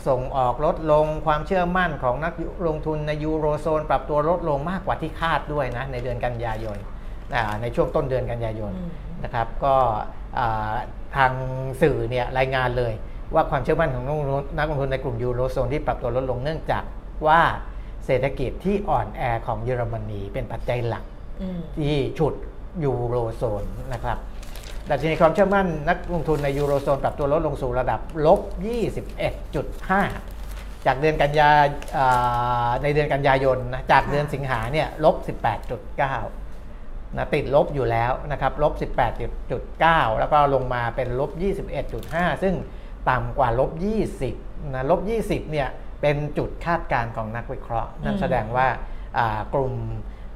ส่งออกลดลงความเชื่อมั่นของนักลงทุนในยูโรโซน ปรับตัวลดลงมากกว่าที่คาดด้วยนะในเดือนกันยายนอ่าในช่วงต้นเดือนกันยายน
อืม
นะครับ ก็อ่าทางสื่อเนี่ยรายงานเลยว่าความเชื่อมั่นของนักลงทุนนักลงทุนในกลุ่มยูโรโซนที่ปรับตัวลดลงเนื่องจากว่าเศรษฐกิจที่อ่อนแอของเยอรมนีเป็นปัจจัยหลัก
อืม
ที่ฉุดยูโรโซนนะครับ ดัชนีความเชื่อมั่นนักลงทุนในยูโรโซนปรับตัวลดลงสู่ระดับลบ 21.5 จากเดือนกันยาอ่าในเดือนกันยายนนะจากเดือนสิงหาเนี่ยลบ 18.9นะติดลบอยู่แล้วนะครับลบ 18.9 แล้วก็ลงมาเป็นลบ 21.5 ซึ่งต่ำกว่าลบ 20นะลบ 20เนี่ยเป็นจุดคาดการณ์ของนักวิเคราะห์ นั่น
อืม
แสดงว่าอ่ากลุ่ม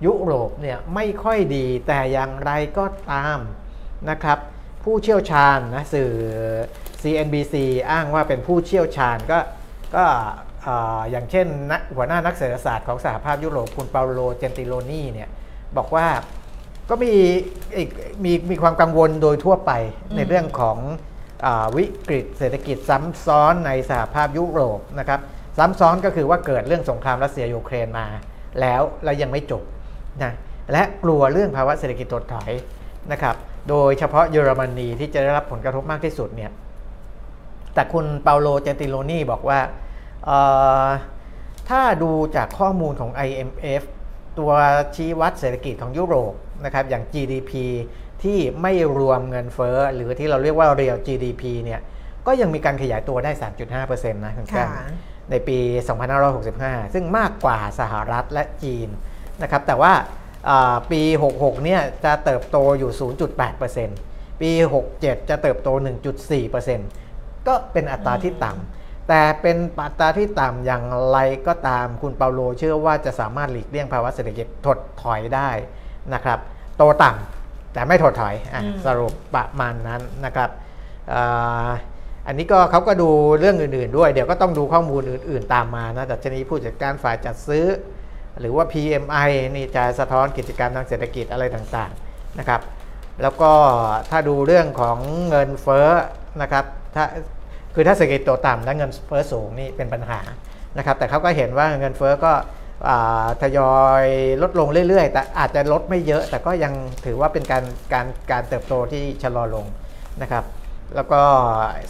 ยุโรปเนี่ยไม่ค่อยดีแต่อย่างไรก็ตาม นะครับ ผู้เชี่ยวชาญนะสื่อ CNBC อ้างว่าเป็นผู้เชี่ยวชาญก็ก็อย่างเช่นนักหัวหน้านักเศรษฐศาสตร์ของสหภาพยุโรปคุณเปาโลเจนติโลนีเนี่ยบอกว่าก็มีมีมีความกังวลโดยทั่วไปในเรื่องของอวิกฤตเศรษฐกิจซ้ำซ้อนในสหภาพยุโรปนะครับซ้ำซ้อนก็คือว่าเกิดเรื่องสงครามรัสเซียยูเครนมา แล้วแล้วยังไม่จบนะและกลัวเรื่องภาวะเศรษฐกิจถดถอยนะครับ โดยเฉพาะเยอรมนีที่จะได้รับผลกระทบมากที่สุดเนี่ยแต่คุณเปาโลเจนติโลนีบอกว่าเอ่อถ้าดูจากข้อมูลของ IMF ตัวชี้วัดเศรษฐกิจของยุโรปนะครับอย่าง GDP ที่ไม่รวมเงินเฟ้อหรือที่เราเรียกว่า real GDP เนี่ยก็ยังมีการขยายตัวได้ 3.5%นะคุณแก้
ค่ะ
มในปี 2565 ซึ่งมากกว่าสหรัฐและจีนนะครับแต่ว่าอ่า ปี 66 เนี่ยจะเติบโตอยู่ 0.8%ปี 67 จะเติบโต 1.4%ก็เป็นอัตราที่ต่ำแต่เป็นอัตราที่ต่ำอย่างไรก็ตามคุณเปาโลเชื่อว่าจะสามารถหลีกเลี่ยงภาวะเศรษฐกิจถดถอยได้นะครับ โตต่ำแต่ไม่ถดถอยอะ
อืม
สรุปประมาณนั้นนะครับอ่าอันนี้ก็เขาก็ดูเรื่องอื่นๆด้วย เดี๋ยวก็ต้องดูข้อมูลอื่น ๆ ตามมานะดัชนีผู้จัดการฝ่ายจัดซื้อ หรือว่า PMI นี่จะสะท้อนกิจกรรมทางเศรษฐกิจอะไรต่างๆนะครับ แล้วก็ถ้าดูเรื่องของเงินเฟ้อนะครับถ้าคือถ้าเศรษฐกิจโตต่ำและเงินเฟ้อสูงนี่เป็นปัญหานะครับ แต่เขาก็เห็นว่าเงินเฟ้อก็อทยอยลดลงเรื่อยๆ แต่อาจจะลดไม่เยอะ แต่ก็ยังถือว่าเป็นการการการเติบโตที่ชะลอลงนะครับ แล้วก็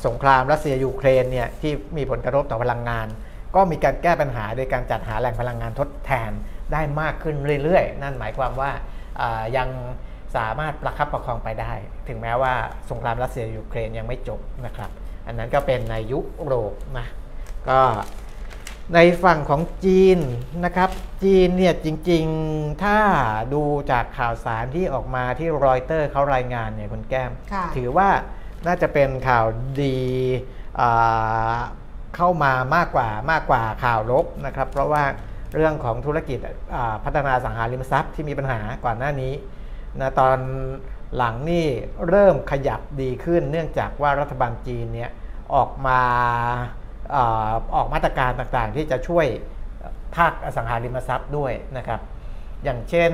สงครามรัสเซียยูเครนเนี่ยที่มีผลกระทบต่อพลังงาน ก็มีการแก้ปัญหาโดยการจัดหาแหล่งพลังงานทดแทนได้มากขึ้นเรื่อยๆ นั่นหมายความว่าอ่ายังสามารถประคับประคองไปได้ ถึงแม้ว่าสงครามรัสเซียยูเครนยังไม่จบนะครับ อันนั้นก็เป็นในยุโรปนะก็ในฝั่งของจีนนะครับ จีนเนี่ยจริงๆ ถ้าดูจากข่าวสารที่ออกมาที่รอยเตอร์เขารายงานเนี่ยคุณแก้ม
ค่ะ
ถือว่าน่าจะเป็นข่าวดีอ่า เข้ามามากกว่ามากกว่าข่าวลบนะครับ เพราะว่าเรื่องของธุรกิจพัฒนาสังหาริมทรัพย์ที่มีปัญหาก่อนหน้านี้นะตอนหลังนี่เริ่มขยับดีขึ้น เนื่องจากว่ารัฐบาลจีนเนี่ยออกมาอาออกมาตรการต่างๆ ที่จะช่วยภาคอสังหาริมทรัพย์ด้วยนะครับ อย่างเช่น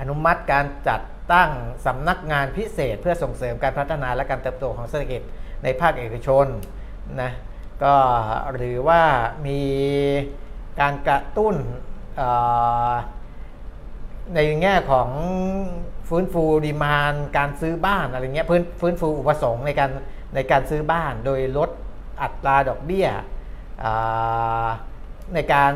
อนุมัติการจัดตั้งสำนักงานพิเศษ เพื่อส่งเสริมการพัฒนาและการเติบโตของเศรษฐกิจในภาคเอกชน นะก็หรือว่ามีการกระตุ้นในแง่ของฟื้นฟูดีมานการซื้อบ้านอะไรเงี้ยฟื้นฟื้นฟูอุปสงค์ในการในการซื้อบ้านโดยลดอัตราดอกเบี้ยในการ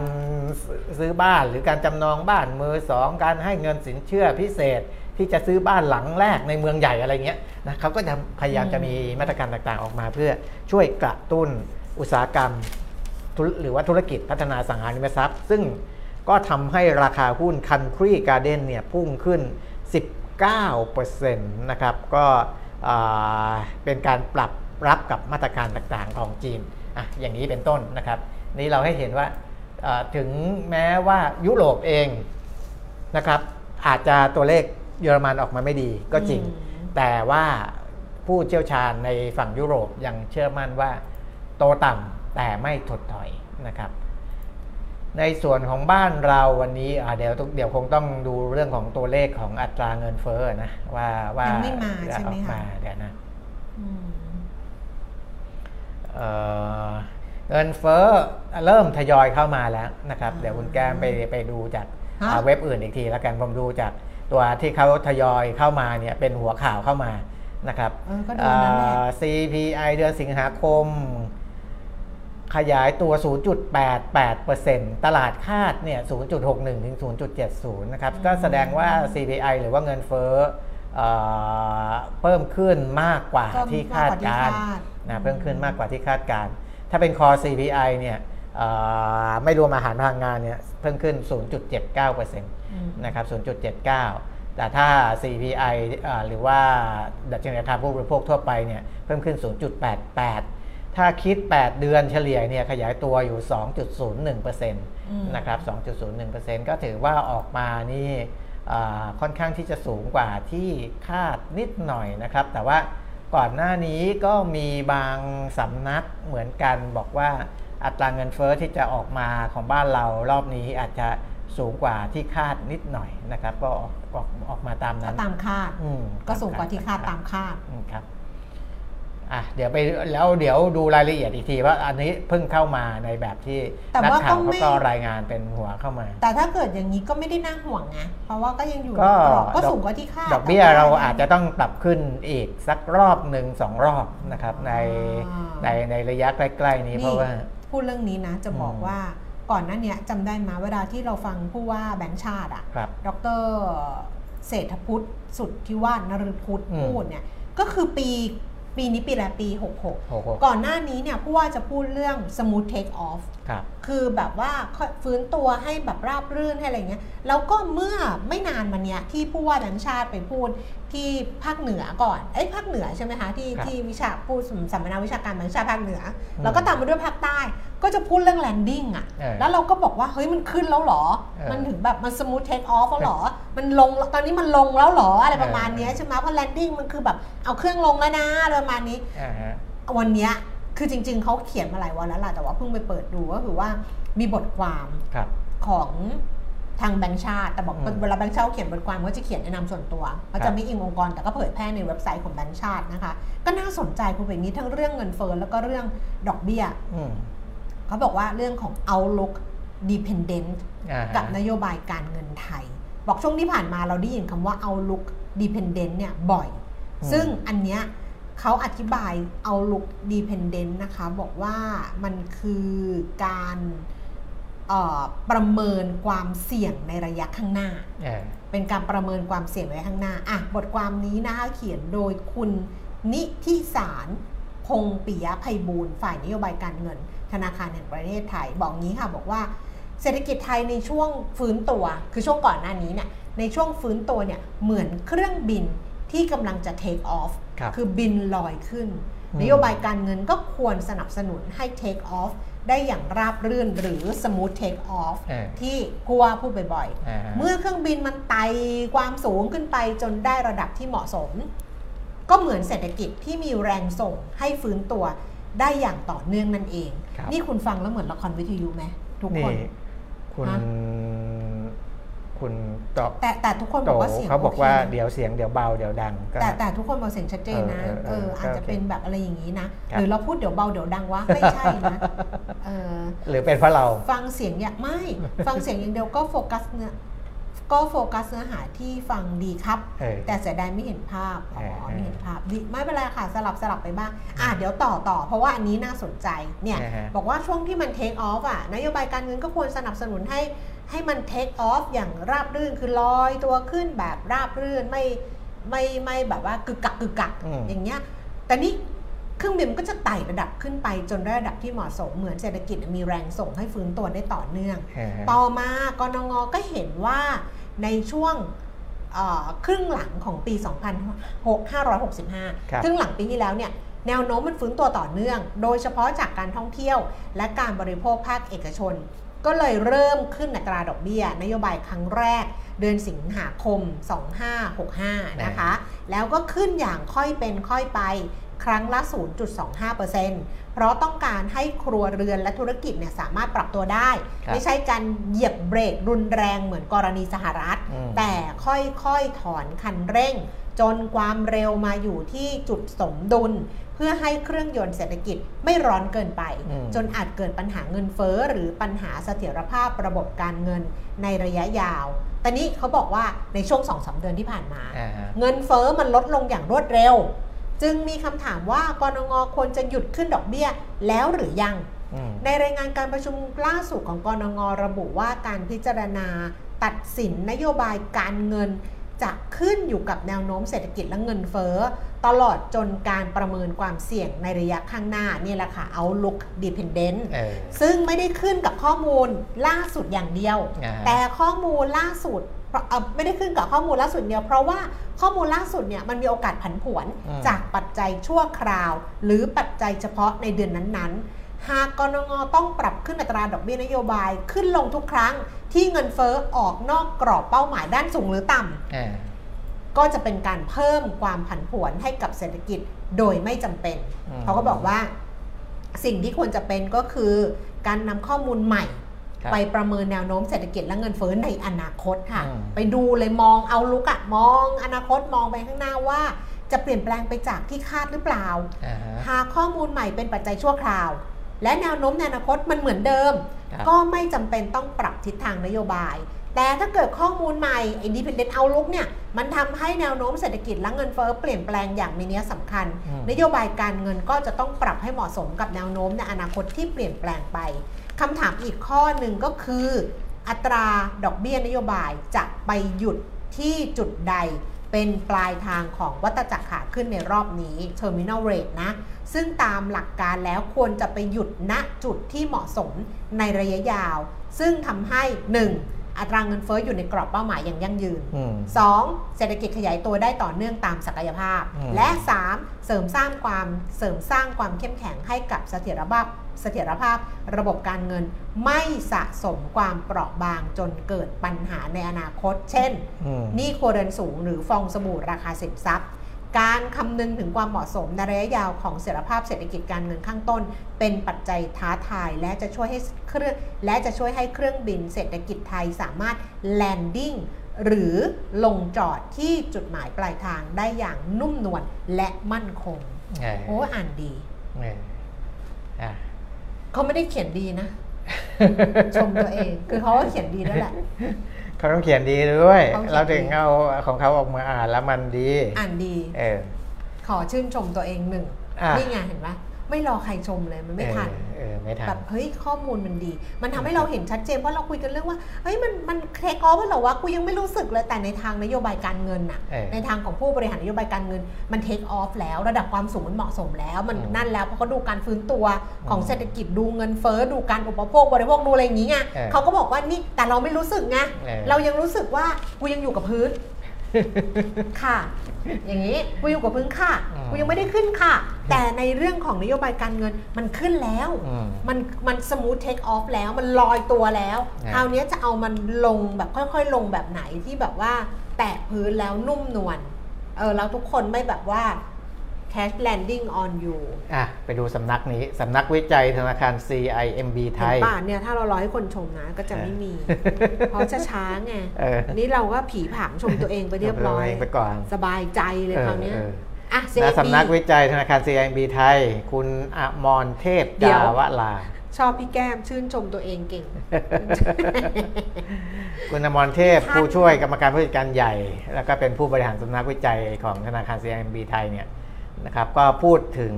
ซื้อบ้านหรือการจำนองบ้านมือสองการให้เงินสินเชื่อพิเศษ ที่จะซื้อบ้านหลังแรกในเมืองใหญ่อะไรเงี้ยนะเขาก็จะพยายาม
อืม
จะมีมาตรการต่างๆ ออกมา เพื่อช่วยกระตุ้นอุตสาหกรรมธุรหรือว่าธุรกิจพัฒนาสังหาริมทรัพย์ ซึ่งก็ทำให้ราคาหุ้น Country Garden เนี่ยพุ่งขึ้น 19%นะครับก็อ่าเป็นการปรับรับกับมาตรการต่างๆของจีนอะอย่างนี้เป็นต้นนะครับ นี่เราให้เห็นว่าเอ่อถึงแม้ว่ายุโรปเองนะครับอาจจะตัวเลข เยอรมันออกมาไม่ดีก็จริง
อืม
แต่ว่าผู้เชี่ยวชาญในฝั่งยุโรปยังเชื่อมั่นว่า โตต่ำแต่ไม่ถดถอยนะครับ ในส่วนของบ้านเราวันนี้อ่าเดี๋ยวต้องเดี๋ยวคงต้องดูเรื่องของตัวเลขของอัตราเงินเฟ้อนะว่าว่า
ยังไม่มา
จะ
ใช่ไหม
ออก
คะ
มาเดี๋ยวนะ
อืม
เอ่อเงินเฟ้อเริ่มทยอยเข้ามาแล้วนะครับ เดี๋ยวคุณแก้มไปไปดูจาก
ฮะ
อ่าเว็บอื่นอีกทีแล้วกันผมดูจาก ตัวที่เขาทยอยเข้ามาเนี่ยเป็นหัวข่าวเข้ามานะครับ
เออก็ดูนั่นแหละ
อ่า CPI เดือนสิงหาคม ขยายตัว 0.88%ตลาดคาดเนี่ย 0.61 ถึง 0.70 นะครับ ก็แสดงว่า CPI หรือว่าเงินเฟ้อเอ่อเพิ่มขึ้นมากกว่า
ก็
ที่
ม
คาด
กว่ที่
การณ์
คด
นะเพิ่มขึ้นมากกว่าที่คาดการณ์ถ้าเป็น core CPI เนี่ยเอ่อไม่รวมอาหารพลังงานเนี่ยเพิ่มขึ้น 0.79%
อืม
นะครับ 0.79 แต่ถ้า CPI เอ่อหรือว่าดัชนีราคาผู้บริโภคทั่วไปเนี่ยเพิ่มขึ้น 0.88 ถ้าคิด 8 เดือนเฉลี่ยเนี่ยขยายตัวอยู่ 2.01%นะครับ 2.01%ก็ถือว่าออกมานี่อ่าค่อนข้างที่จะสูงกว่าที่คาดนิดหน่อยนะครับ แต่ว่าก่อนหน้านี้ก็มีบางสำนักเหมือนกันบอกว่าอัตราเงินเฟอ้อที่จะออกมาของบ้านเรารอบนี้อาจจะ สูงกว่าที่คาดนิดหน่อยนะครับ ก็ออกออกออกมาตาม
ก็
นั้น
ตามคาด
อืม
ก็สูงกว่าที่คาดตามคาด
อืมครับอะเดี๋ยวไปแล้วเดี๋ยวดูรายละเอียดอีกทีว่าอันนี้เพิ่งเข้ามาในแบบที่
แต่
นัก
ว่า
ข่าว
ก็
เขา
ไม่
ก็รายงานเป็นหัวเข้ามา
แต่ถ้าเกิดอย่างนี้ก็ไม่ได้น่าห่วงไงเพราะว่าก็ยังอยู่ใน
ก็
กรอบก็
ดอก
สูงกว่าที่คาด
ดอกเบี้ย
แต่ว่
เราอาจจะต้องปรับขึ้นอีกสักรอบหนึ่งสองรอบนะครับ ใน
อ่า
ในในระยะใกล้ ๆ นี้เพราะว่า
พูดเรื่องนี้นะจะบอก
อืม
ว่า ก่อนหน้าเนี้ยจำได้มาเวลาที่เราฟังผู้ว่าแบงค์ชาติอะ
ครับ
ดรเศรษฐพุทธสุดที่ว่านฤพุทธ
อืม
พูดเนี่ยก็คือปีปีนี้ปีละปี
โอ้โห
66 ก่อนหน้านี้เนี่ยผู้ว่าจะพูดเรื่อง smooth take off
ครับ
คือแบบว่าฟื้นตัวให้แบบราบรื่นให้อะไรเงี้ย แล้วก็เมื่อไม่นานมาเนี้ยที่ผู้ว่าแบงค์ชาติไปพูดที่ภาคเหนือก่อน เอ้ยภาคเหนือใช่ไหมคะที่
ครับ
ที่วิชาพูดสัมมนาวิชาการแบงค์ชาติภาคเหนืออ
ม
แล้วก็ตามมาด้วยภาคใต้ ก็จะพูดเรื่อง landing อะ
เออ
แล้วเราก็บอกว่า เฮ้ยมันขึ้นแล้วเหรอ
เออ
มันถึงแบบมัน smooth take off แล้วเหรอ มันลงตอนนี้มันลงแล้วเหรออะไรประมาณ
เออ
เนี้ยใช่ไหมเพราะ landing มันคือแบบเอาเครื่องลงแล้วนะอะไรประมาณนี้
อ่าฮะ
วันเนี้ยคือจริง ๆเขาเขียนมาหลายวันแล้วล่ะแต่ว่าเพิ่งไปเปิดดูก็คือว่ามีบทความ
ครับ
ของทางแบงค์ชาติ แต่บอก
อืม
เวลาแบงค์ชาติเขาเขียนบทความเขาจะเขียนแนะนำส่วนตัวเขา
ครั
จะ
บ
ไม่อิงองค์กรแต่ก็เผยแพร่ในเว็บไซต์ของแบงค์ชาตินะคะ ก็น่าสนใจคุณเป็นนี้ทั้งเรื่องเงินเฟ้อแล้วก็เรื่องดอกเบี้ย
อืม
เขาบอกว่าเรื่องของ outlook dependent
อ่าฮะ
กับนโยบายการเงินไทย บอกช่วงที่ผ่านมาเราได้ยินคำว่า outlook dependent เนี่ยบ่อย
อืม
ซึ่งอันเนี้ยเขาอธิบาย outlook dependent นะคะ บอกว่ามันคือการเอ่อประเมินความเสี่ยงในระยะข้างหน้า
เออ
เป็นการประเมินความเสี่ยงไว้ข้างหน้า อะ บทความนี้นะคะเขียนโดยคุณนิธิสารพงษ์ปิยะไพบูลย์ฝ่ายนโยบายการเงิน ธนาคารแห่งประเทศไทย บอกงี้ค่ะบอกว่าเศรษฐกิจไทยในช่วงฟื้นตัว คือช่วงก่อนหน้านี้เนี่ยในช่วงฟื้นตัวเนี่ยเหมือนเครื่องบินที่กำลังจะ take off
ครับ
คือบินลอยขึ้น
อืม
นโยบายการเงินก็ควรสนับสนุนให้ take off ได้อย่างราบรื่นหรือ smooth take off
เออ
ที่ผู้ว่าพูดบ่อยๆ
อ่าฮะ
เมื่อเครื่องบินมันไต่ความสูงขึ้นไปจนได้ระดับที่เหมาะสม ก็เหมือนเศรษฐกิจที่มีแรงส่งให้ฟื้นตัว ได้อย่างต่อเนื่องนั่นเอง
ครับ
นี่คุณฟังแล้วเหมือนละครวิทยุไหมทุกคน
นี่คุณ
ฮะ
คุณตอบ
แต่แต่ทุกคนบ
โต
อกว่าเสียง
เขาบอกว่า
โคนะ
เดี๋ยวเสียงเดี๋ยวเบาเดี๋ยวดังก็
แต่แต่ทุกคนบอกเสียงชัดเจนนะ
เออเอ
เอ
อ
อ
เออ
อาจจะ
โอเค
เป็นแบบอะไรอย่างนี้นะ
ครับ
หรือเราพูดเดี๋ยวเบาเดี๋ยวดังวะไม่ใช่นะเออ
หรือเป็นเพราะเรา
ฟังเสียงอย่างไม่ ฟังเสียงอย่างเดียวก็โฟกัสเนื้อ ก็โฟกัสเนื้อหาที่ฟังดีครับ
เออ
แต่เสียดายไม่เห็นภาพอ๋อ
เออ
ไม่เห็นภาพดิไม่เป็นไรค่ะสลับสลับไปบ้าง อะเดี๋ยวต่อต่อ เพราะว่าอันนี้น่าสนใจเนี่ย
นะฮะ
บอกว่าช่วงที่มัน take off อะนโยบายการเงินก็ควรสนับสนุนให้ให้มัน take off อย่างราบรื่นคือลอยตัวขึ้นแบบราบรื่นไม่ไม่ไม่แบบว่ากึกกักกึกกัก
อืม
อย่างเงี้ยแต่นี่ เครื่องบินมันก็จะไต่ระดับขึ้นไปจนได้ระดับที่เหมาะสมเหมือนเศรษฐกิจมีแรงส่งให้ฟื้นตัวได้ต่อเนื่อง
เออ
ต่อมากนงก็เห็นว่าในช่วงเอ่อครึ่งหลังของปี 2565
ครับ
ครึ่งหลังปีที่แล้วเนี่ยแนวโน้มมันฟื้นตัวต่อเนื่อง โดยเฉพาะจากการท่องเที่ยวและการบริโภคภาคเอกชน ก็เลยเริ่มขึ้นอัตราดอกเบี้ย นโยบายครั้งแรก เดือนสิงหาคม 2565 นะคะ แล้วก็ขึ้นอย่างค่อยเป็นค่อยไป ครั้งละ 0.25%เพราะต้องการให้ครัวเรือนและธุรกิจเนี่ยสามารถปรับตัวได้
ครับ
ไม่ใช่การเหยียบเบรกรุนแรงเหมือนกรณีสหรัฐ
อืม
แต่ค่อยๆ ถอนคันเร่ง จนความเร็วมาอยู่ที่จุดสมดุล เพื่อให้เครื่องยนต์เศรษฐกิจไม่ร้อนเกินไป
อืม
จนอาจเกิดปัญหาเงินเฟ้อหรือปัญหาเสถียรภาพระบบการเงินในระยะยาวแต่นี้เขาบอกว่าในช่วง2อสเดือนที่ผ่านมา
อ่าฮะ
เงินเฟ้อมันลดลงอย่างรวดเร็ว จึงมีคำถามว่ากรงงควรจะหยุดขึ้นดอกเบี้ยแล้วหรือยัง
อืม
ในรายงานการประชุมล่าสุดของกรงงระบุว่าการพิจารณาตัดสินนโยบายการเงินจะขึ้นอยู่กับแนวโน้มเศรษฐกิจและเงินเฟ้อ ตลอดจนการประเมินความเสี่ยงในระยะข้างหน้านี่แหละค่ะ outlook dependent
เออ
ซึ่งไม่ได้ขึ้นกับข้อมูลล่าสุดอย่างเดียว
อ่าฮะ
แต่ข้อมูลล่าสุดเพราะเอ่อ ไม่ได้ขึ้นกับข้อมูลล่าสุดเดียว เพราะว่าข้อมูลล่าสุดเนี่ยมันมีโอกาสผันผวน
อืม
จากปัจจัยชั่วคราว หรือปัจจัยเฉพาะในเดือนนั้นๆ หากกรงงต้องปรับขึ้นอัตราดอกเบี้ยนโยบายขึ้นลงทุกครั้งที่เงินเฟ้อออกนอกกรอบเป้าหมายด้านสูงหรือต่ำ
อ่า
ก็จะเป็นการเพิ่มความผันผวนให้กับเศรษฐกิจโดยไม่จำเป็น
อืม
เขาก็บอกว่าสิ่งที่ควรจะเป็นก็คือการนำข้อมูลใหม่
ครับ
ไปประเมินแนวโน้มเศรษฐกิจและเงินเฟ้อในอนาคตค่ะ
อืม
ไปดูเลยมองเอาลุกอะมองอนาคตมองไปข้างหน้าว่า จะเปลี่ยนแปลงไปจากที่คาดหรือเปล่า
อ่าฮะ
หากข้อมูลใหม่เป็นปัจจัยชั่วคราว และแนวโน้มในอนาคตมันเหมือนเดิม
ครับ
ก็ไม่จำเป็นต้องปรับทิศทางนโยบาย แต่ถ้าเกิดข้อมูลใหม่ Independent Outlook เนี่ยมันทำให้แนวโน้มเศรษฐกิจและเงินเฟ้อเปลี่ยนแปลงอย่างมีนัยสำคัญ
อืม
นโยบายการเงินก็จะต้องปรับให้เหมาะสมกับแนวโน้มในอนาคตที่เปลี่ยนแปลงไป คำถามอีกข้อหนึ่งก็คือ อัตราดอกเบี้ยนโยบายจะไปหยุดที่จุดใดเป็นปลายทางของวัตจักรขาขึ้นในรอบนี้ Terminal Rate นะ ซึ่งตามหลักการแล้วควรจะไปหยุดณจุดที่เหมาะสมในระยะยาว ซึ่งทำให้ 1. อัตราเงินเฟ้ออยู่ในกรอบเป้าหมายอย่างยั่งยืน
อืม
2. เศรษฐกิจขยายตัวได้ต่อเนื่องตามศักยภาพ และ 3. เสริมสร้างความเสริมสร้างความเข้มแข็งให้กับเสถียรภาพ เสถียรภาพระบบการเงินไม่สะสมความเปราะบางจนเกิดปัญหาในอนาคต เช่น
อืม
หนี้ครัวเรือนสูงหรือฟองสบู่ราคาสินทรัพย์การคำนึงถึงความเหมาะสมในระยะยาวของเสถียรภาพเศรษฐกิจการเงินข้างต้น เป็นปัจจัยท้าทาย และจะช่วยให้เครื่องและจะช่วยให้เครื่องบินเศรษฐกิจไทยสามารถแลนดิ้งหรือลงจอดที่จุดหมายปลายทางได้อย่างนุ่มนวลและมั่นคง
เออ
โอ้อ่านดี
เอออะ
เขาไม่ได้เขียนดีนะ ชมตัวเอง คือเขาก็เขียนดีแล้วแหละ
เขาต้องเขียนดีด้วย
เขาเขียนดี
เราถึงเอาของเขาออกมาอ่านแล้วมันดี
อ่านดี
เออ
ขอชื่นชมตัวเองหนึ่ง
อะ
นี่ไงเห็นไหม ไม่รอใครชมเลยมันไม่ทัน
เออเออไม่ทัน
แบบเฮ้ยข้อมูลมันดี มันทำให้เราเห็นชัดเจนเพราะเราคุยกันเรื่องว่าเฮ้ยมันมันเทคออฟเหรอวะกูยังไม่รู้สึกเลยแต่ในทางนโยบายการเงินน่ะ
เออ
ในทางของผู้บริหารนโยบายการเงิน มันเทคออฟแล้วระดับความสูงมันเหมาะสมแล้ว มัน
อืม
นั่นแล้วเพราะเขาดูการฟื้นตัวของ
อืม
เศรษฐกิจดูเงินเฟ้อดูการอุปโภคบริโภคดูอะไรอย่างงี้ไง
เออ
เขาก็บอกว่านี่แต่เราไม่รู้สึกไง
เออ
เรายังรู้สึกว่ากูยังอยู่กับพื้น ค่ะ อย่างนี้กูอยู่กับพื้นค่ะ
อืม
กูยังไม่ได้ขึ้นค่ะ แต่ในเรื่องของนโยบายการเงินมันขึ้นแล้ว
อืม
มันมัน smooth take off แล้วมันลอยตัวแล้ว
อ่า
คราวนี้จะเอามันลงแบบค่อยๆ ลงแบบไหนที่แบบว่าแตะพื้นแล้วนุ่มนวลเออแล้วทุกคนไม่แบบว่า crash landing on you
อะไปดูสำนักนี้ สำนักวิจัยธนาคาร CIMB ไทย
เห็นป่ะเนี่ยถ้าเรารอให้คนชมนะก็จะไม่มี เพราะจะช้าไง
เออ
อันนี้เราก็ผีผางชมตัวเองไปเรียบร้อย
ชมตัวเองไปก่อน
สบายใจเลย
เออ
คราวเนี้ย
เออ
อะ
และ
CIB
สำนักวิจัยธนาคาร CIMB ไทย คุณอมรเทพ
เดี๋ยว
จาวลา
ชอบพี่แก้มชื่นชมตัวเองเก่ง
คุณอมรเทพ
ท่าน
ผู้ช่วยกรรมการผู้จัดการใหญ่ แล้วก็เป็นผู้บริหารสำนักวิจัยของธนาคาร CIMB ไทยเนี่ย นะครับก็พูดถึง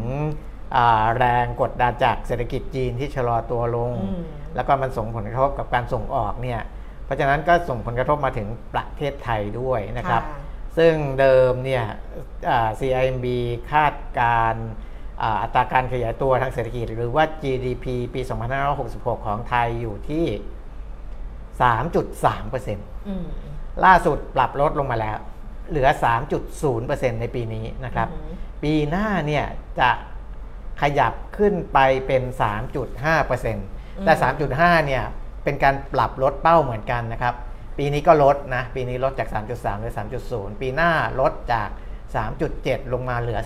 อ่าแรงกดดันจากเศรษฐกิจจีนที่ชะลอตัวลง
อืม
แล้วก็มันส่งผลกระทบกับการส่งออกเนี่ยเพราะฉะนั้นก็ส่งผลกระทบมาถึงประเทศไทยด้วยนะครับ
ค่ะ
ซึ่งเดิมเนี่ยอ่า CIMB คาดการณ์อ่าอัตราการขยายตัวทางเศรษฐกิจ หรือว่า GDP ปี 2566 ของไทยอยู่ที่ 3.3%
อืม
ล่าสุดปรับลดลงมาแล้ว เหลือ 3.0%ในปีนี้นะครับ
อืม
ปีหน้าเนี่ยจะขยับขึ้นไปเป็น 3.5%แต่ 3.5 เนี่ยเป็นการปรับลดเป้าเหมือนกันนะครับ ปีนี้ก็ลดนะ ปีนี้ลดจาก 3.3เหลือ3.0 ปีหน้าลดจาก 3.7 ลงมาเหลือ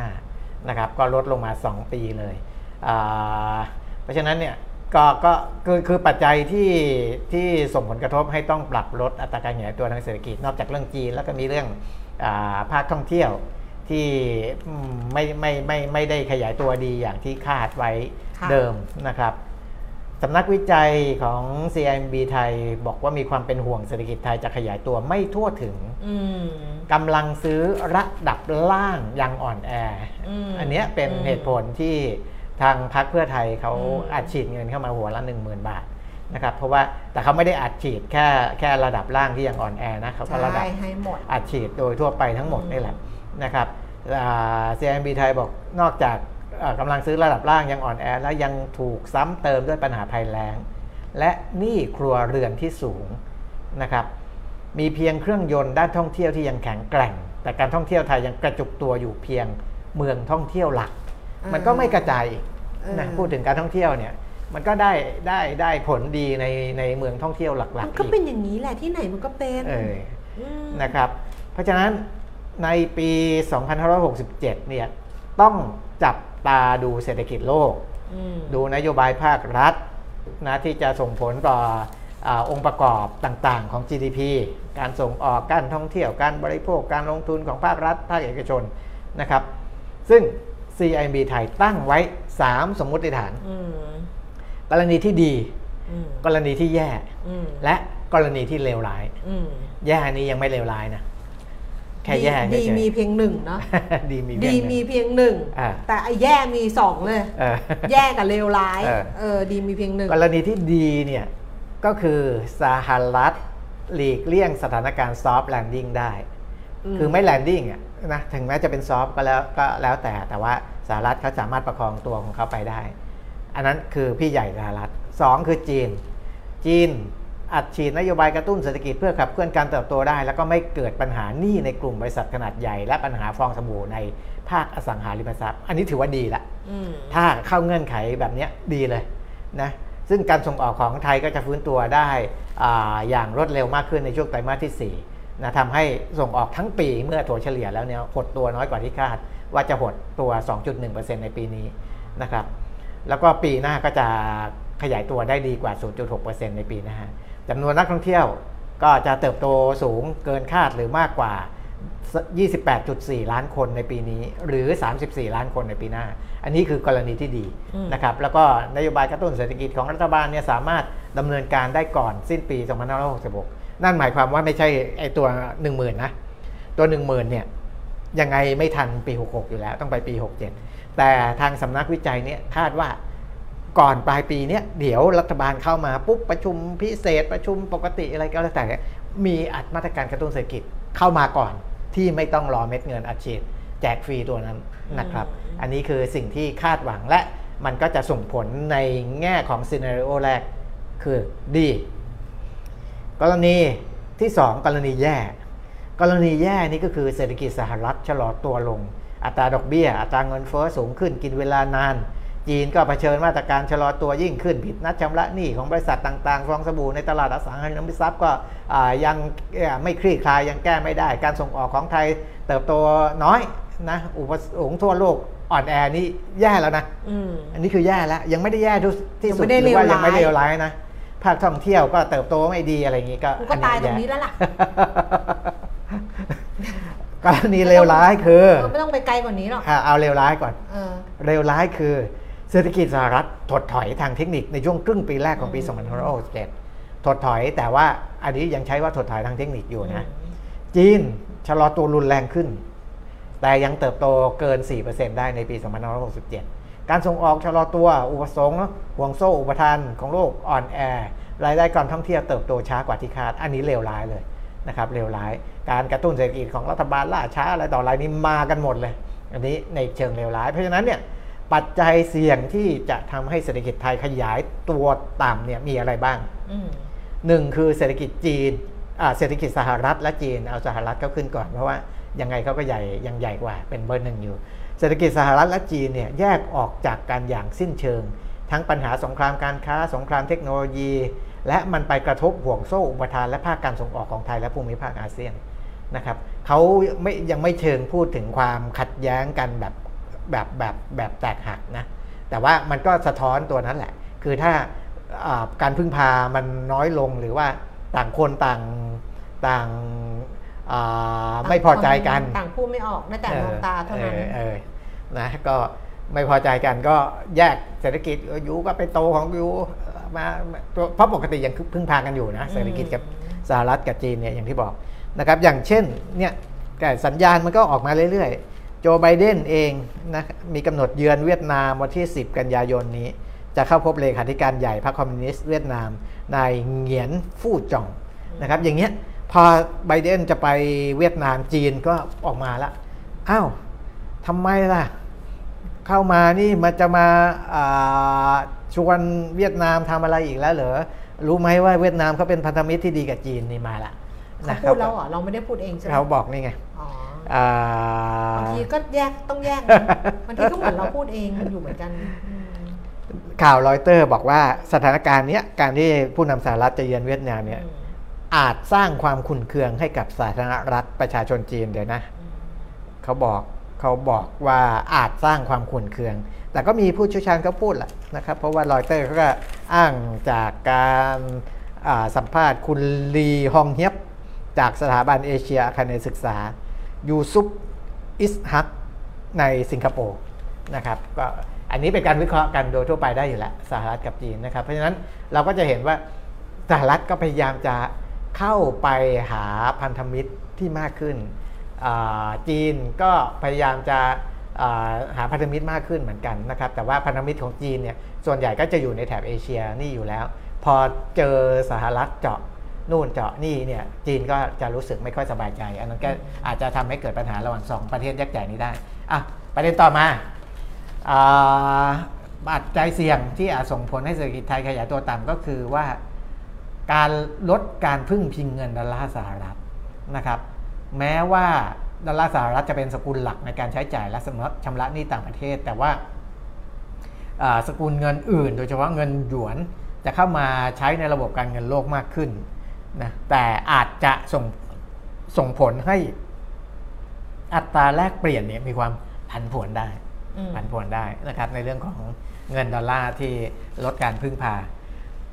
3.5 นะครับ ก็ลดลงมา 2 ปีเลยอ่าเพราะฉะนั้นเนี่ยก็ก็คือคือปัจจัยที่ที่ส่งผลกระทบให้ต้องปรับลดอัตราการขยายตัวทางเศรษฐกิจนอกจากเรื่องจีนแล้วก็มีเรื่องอาภาคท่องเที่ยว ที่อืมไม่ไม่ไม่ไม่ได้ขยายตัวดีอย่างที่คาดไว้
ค่ะ
เดิมนะครับสำนักวิจัยของ CIMB ไทยบอกว่ามีความเป็นห่วงเศรษฐกิจไทยจะขยายตัวไม่ทั่วถึง
อืม
กำลังซื้อระดับล่างยังอ่อนแออ
ม
อันเนี้ยเป็น
อืม
เหตุผลที่ทางพรรคเพื่อไทยเขา
อืม
อัดฉีดเงินเข้ามาหัวละ1 0,000 บาทนะครับเพราะว่าแต่เขาไม่ได้อัดฉีดแค่แค่ระดับล่างที่ยังอ่อนแอนะเขาก็ระดับ
ใช่ให้หมด
อัดฉีดโดยทั่วไปทั้งหมด
อืม
นี่แหละ นะครับอ่า CIMB ไทยบอกนอกจากเอ่อกำลังซื้อระดับล่างยังอ่อนแอ แล้วยังถูกซ้ำเติมด้วยปัญหาภัยแล้ง และหนี้ครัวเรือนที่สูงนะครับ มีเพียงเครื่องยนต์ด้านท่องเที่ยวที่ยังแข็งแกร่ง แต่การท่องเที่ยวไทยยังกระจุกตัวอยู่เพียงเมืองท่องเที่ยวหลัก
อ่ามั
มันก็ไม่กระจายอีกนะ
เออ
พูดถึงการท่องเที่ยวเนี่ยมันก็ได้ได้ได้ผลดีในในเมืองท่องเที่ยวหลัก
มัน
ๆ
ก็
อีก
เป็นอย่างนี้แหละที่ไหนมันก็เป็น
เออ
ม
นะครับ เพราะฉะนั้น ในปี 2567 เนี่ยต้องจับตาดูเศรษฐกิจโลก
อืม
ดูนโยบายภาครัฐนะที่จะส่งผลต่ออาองค์ประกอบต่างๆของ GDP การส่งออกการท่องเที่ยวการบริโภคการลงทุนของภาครัฐ ภาคเอกชนนะครับ ซึ่ง CIMB ไทยตั้งไว้ 3 สมมุติฐาน
อืม
กรณีที่ดี
อืม
กรณีที่แย่
อืม
และกรณีที่เลวร้าย
อืม
แย่นี้ยังไม่เลวร้ายนะ แค่แย่
ดี
เฉยๆ
มีเพียงหนึ่งเนาะ
ดีมี
ดี
เพียงหนึ่ง
มีเพียงหนึ่ง
อ่า
แต่ไอ้แย่มีสองเลย
เออ
แย่กับเลวร้าย
เออ
เออดีมีเพียงหนึ่ง
กรณีที่ดีเนี่ยก็คือสหรัฐหลีกเลี่ยงสถานการณ์ soft landing ได้
อืม
คือไม่ landing อะนะถึงแม้จะเป็น soft ก็แล้วก็แล้วแต่แต่ว่าสหรัฐเขาสามารถประคองตัวของเขาไปได้ อันนั้นคือพี่ใหญ่สหรัฐสองคือจีน จีน อัดฉีดนโยบายกระตุ้นเศรษฐกิจเพื่อขับเคลื่อนการเติบโตได้ แล้วก็ไม่เกิดปัญหาหนี้ในกลุ่มบริษัทขนาดใหญ่ และปัญหาฟองสบู่ในภาคอสังหาริมทรัพย์ อันนี้ถือว่าดีละ
อืม
ถ้าเข้าเงื่อนไขแบบเนี้ยดีเลยนะซึ่งการส่งออกของไทยก็จะฟื้นตัวได้อาอย่างรวดเร็วมากขึ้นในช่วงไตรมาสที่4นะทำให้ส่งออกทั้งปีเมื่อถัวเฉลี่ยแล้วเนี่ยหดตัวน้อยกว่าที่คาด ว่าจะหดตัว 2.1%ในปีนี้นะครับแล้วก็ปีหน้าก็จะขยายตัวได้ดีกว่า 0.6%ในปีหน้า จำนวนนักท่องเที่ยวก็จะเติบโตสูงเกินคาดหรือมากกว่า 28.4 ล้านคนในปีนี้ หรือ 34 ล้านคนในปีหน้า อันนี้คือกรณีที่ดี
อืม
นะครับแล้วก็นโยบายกระตุ้นเศรษฐกิจของรัฐบาลเนี่ยสามารถดำเนินการได้ก่อนสิ้นปี 2566 นั่นหมายความว่าไม่ใช่ไอตัว 10,000 นะ ตัว 10,000 เนี่ยยังไงไม่ทันปี 66 อยู่แล้วต้องไปปี 67 แต่ทางสำนักวิจัยเนี่ยคาดว่า ก่อนปลายปีเนี้ยเดี๋ยวรัฐบาลเข้ามาปุ๊บประชุมพิเศษประชุมปกติอะไรก็แล้วแต่มีอัดมาตรการกระตุ้นเศรษฐกิจเข้ามาก่อนที่ไม่ต้องรอเม็ดเงินอัดฉีดแจกฟรีตัวนั้นนะครับ
อั
นนี้คือสิ่งที่คาดหวังและมันก็จะส่งผลในแง่ของซีนารีโอแรกคือดี กรณีที่ 2 กรณีแย่ กรณีแย่นี่ก็คือเศรษฐกิจสหรัฐชะลอตัวลง อัตราดอกเบี้ย อัตราเงินเฟ้อสูงขึ้นกินเวลานาน จีนก็เผชิญมาตรการชะลอตัวยิ่งขึ้นผิดนัดชำระหนี้ของบริษัทต่างๆฟองสบู่ในตลาดอสังหาริมทรัพย์ก็อ่ายังเอ่อไม่คลี่คลายยังแก้ไม่ได้ การส่งออกของไทยเติบโตน้อยนะอุปสงค์ทั่วโลกอ่อนแอนี่แย่แล้วนะ
อืม
อันนี้คือแย่แล้ว ยังไม่ได้แย่ทุกที่สุด
ยังไม่ได้
หรือว่า
เลวร้าย
ยังไม่ได้เลวร้ายนะภาคท่องเที่ยวก็เติบโตไม่ดีอะไรอย่างงี้ก็
กูก็ตายตรงนี้
แย่
แล้วล่ะ
กรณีเลวร้ายคือ
เออไม่ต้องไปไกลกว่านี้หรอก
อะเอาเลวร้ายก่อน
เออ
เลวร้ายคือ เศรษฐกิจสหรัฐถดถอยทางเทคนิคในช่วงครึ่งปีแรกของปี
อืม
2567ถดถอยแต่ว่าอันนี้ยังใช้ว่าถดถอยทางเทคนิคอยู่นะ จีนชะลอตัวรุนแรงขึ้น แต่ยังเติบโตเกิน 4%ได้ในปี 2567 การส่งออกชะลอตัวอุปสงค์ห่วงโซ่อุปทานของโลกอ่อนแอรายได้การท่องเที่ยวเติบโตช้ากว่าที่คาด อันนี้เลวร้ายเลยนะครับเลวร้าย การกระตุ้นเศรษฐกิจของรัฐบาลล่าช้าอะไรต่ออะไรนี้มากันหมดเลย อันนี้ในเชิงเลวร้าย เพราะฉะนั้นเนี่ย ปัจจัยเสี่ยงที่จะทำให้เศรษฐกิจไทยขยายตัวต่ำเนี่ยมีอะไรบ้าง
อืม
หนึ่งคือเศรษฐกิจจีนอ่าเศรษฐกิจสหรัฐและจีนเอาสหรัฐก็ขึ้นก่อนเพราะว่ายังไงเขาก็ใหญ่ยังใหญ่กว่าเป็นเบอร์หนึ่งอยู่ เศรษฐกิจสหรัฐและจีนเนี่ยแยกออกจากกันอย่างสิ้นเชิง ทั้งปัญหาสงครามการค้าสงครามเทคโนโลยี และมันไปกระทบห่วงโซ่อุปทานและภาคการส่งออกของไทยและภูมิภาคอาเซียนนะครับเขาไม่ยังไม่เชิงพูดถึงความขัดแย้งกันแบบ แบบแบบแบบแตกหักนะแต่ว่ามันก็สะท้อนตัวนั้นแหละ คือถ้าอ่าการพึ่งพามันน้อยลงหรือว่าต่างคนต่างต่างอ่าไม่พอใจกัน
ต่างพูดไม่ออกได้แต่มองตาเท่านั้น
ออเออนะก็ไม่พอใจกันก็แยกเศรษฐกิจเออยูก็ไปโตของยูมามาตัวเพราะปกติยังพึ่งพากันอยู่นะเศรษฐกิจกับสหรัฐกับจีนเนี่ยอย่างที่บอกนะครับ อย่างเช่นเนี่ยแต่สัญญาณมันก็ออกมาเรื่อยๆ โจไบเดนเองนะมีกำหนดเยือนเวียดนามวันที่ 10 กันยายนนี้ จะเข้าพบเลขาธิการใหญ่พรรคคอมมิวนิสต์เวียดนามนายเหงียนฟู่จ่องนะครับอย่างเงี้ยพอไบเดนจะไปเวียดนามจีนก็ออกมาละอ้าวทำไมล่ะ เข้ามานี่มันจะมาอ่าชวนเวียดนามทำอะไรอีกแล้วเหรอรู้ไหมว่าเวียดนามเขาเป็นพันธมิตรที่ดีกับจีนนี่มาละ
เขา
นะค
พู
รั
ดแล้วเหรอเราไม่ได้พูดเองใช่ไหม
เขาบอกนี่ไง
อ๋อ
อ่า
บางทีก็แยกต้องแยกนะบางทีก็เหมือนเราพูดเองอยู่เหมือนกันอืม
ข่าวรอยเตอร์บอกว่าสถานการณ์เนี้ยการที่ผู้นำสหรัฐจะเยือนเวียดนามเนี่ย
อืม
อาจสร้างความขุ่นเคืองให้กับสาธารณรัฐประชาชนจีนเดี๋ยวนะ
อืม
เขาบอกเขาบอกว่าอาจสร้างความขุ่นเคือง แต่ก็มีผู้เชี่ยวชาญเขาพูดแหละนะครับ เพราะว่ารอยเตอร์เขาก็อ้างจากการอ่าสัมภาษณ์คุณลีฮองเฮียบจากสถาบันเอเชียอาคเนย์ศึกษา ยูซุปอิสฮักในสิงคโปร์นะครับก็อันนี้เป็นการวิเคราะห์กันโดยทั่วไปได้อยู่แล้วสหรัฐกับจีนนะครับเพราะฉะนั้นเราก็จะเห็นว่าสหรัฐก็พยายามจะเข้าไปหาพันธมิตรที่มากขึ้น จีนก็พยายามจะหาพันธมิตรมากขึ้นเหมือนกันนะครับแต่ว่าพันธมิตรของจีนเนี่ยส่วนใหญ่ก็จะอยู่ในแถบเอเชียนี่อยู่แล้ว พอเจอสหรัฐเจาะ นู่นเจาะนี่เนี่ยจีนก็จะรู้สึกไม่ค่อยสบายใจ อันนั้นก็อาจจะทำให้เกิดปัญหาระหว่างสองประเทศยักษ์ใหญ่นี้ได้อะประเด็นต่อมาอ่าปัจจัยเสี่ยงที่อาจส่งผลให้เศรษฐกิจไทยขยายตัวต่ำก็คือว่าการลดการพึ่งพิงเงินดอลลาร์สหรัฐนะครับ แม้ว่าดอลลาร์สหรัฐจะเป็นสกุลหลักในการใช้จ่ายและชำระหนี้ต่างประเทศ แต่ว่าอ่าสกุลเงินอื่น โดยเฉพาะเงินหยวนจะเข้ามาใช้ในระบบการเงินโลกมากขึ้น นะแต่อาจจะส่งส่งผลให้อัตราแลกเปลี่ยนเนี่ยมีความผันผวนได้
อืม
ผันผวนได้นะครับ ในเรื่องของเงินดอลลาร์ที่ลดการพึ่งพา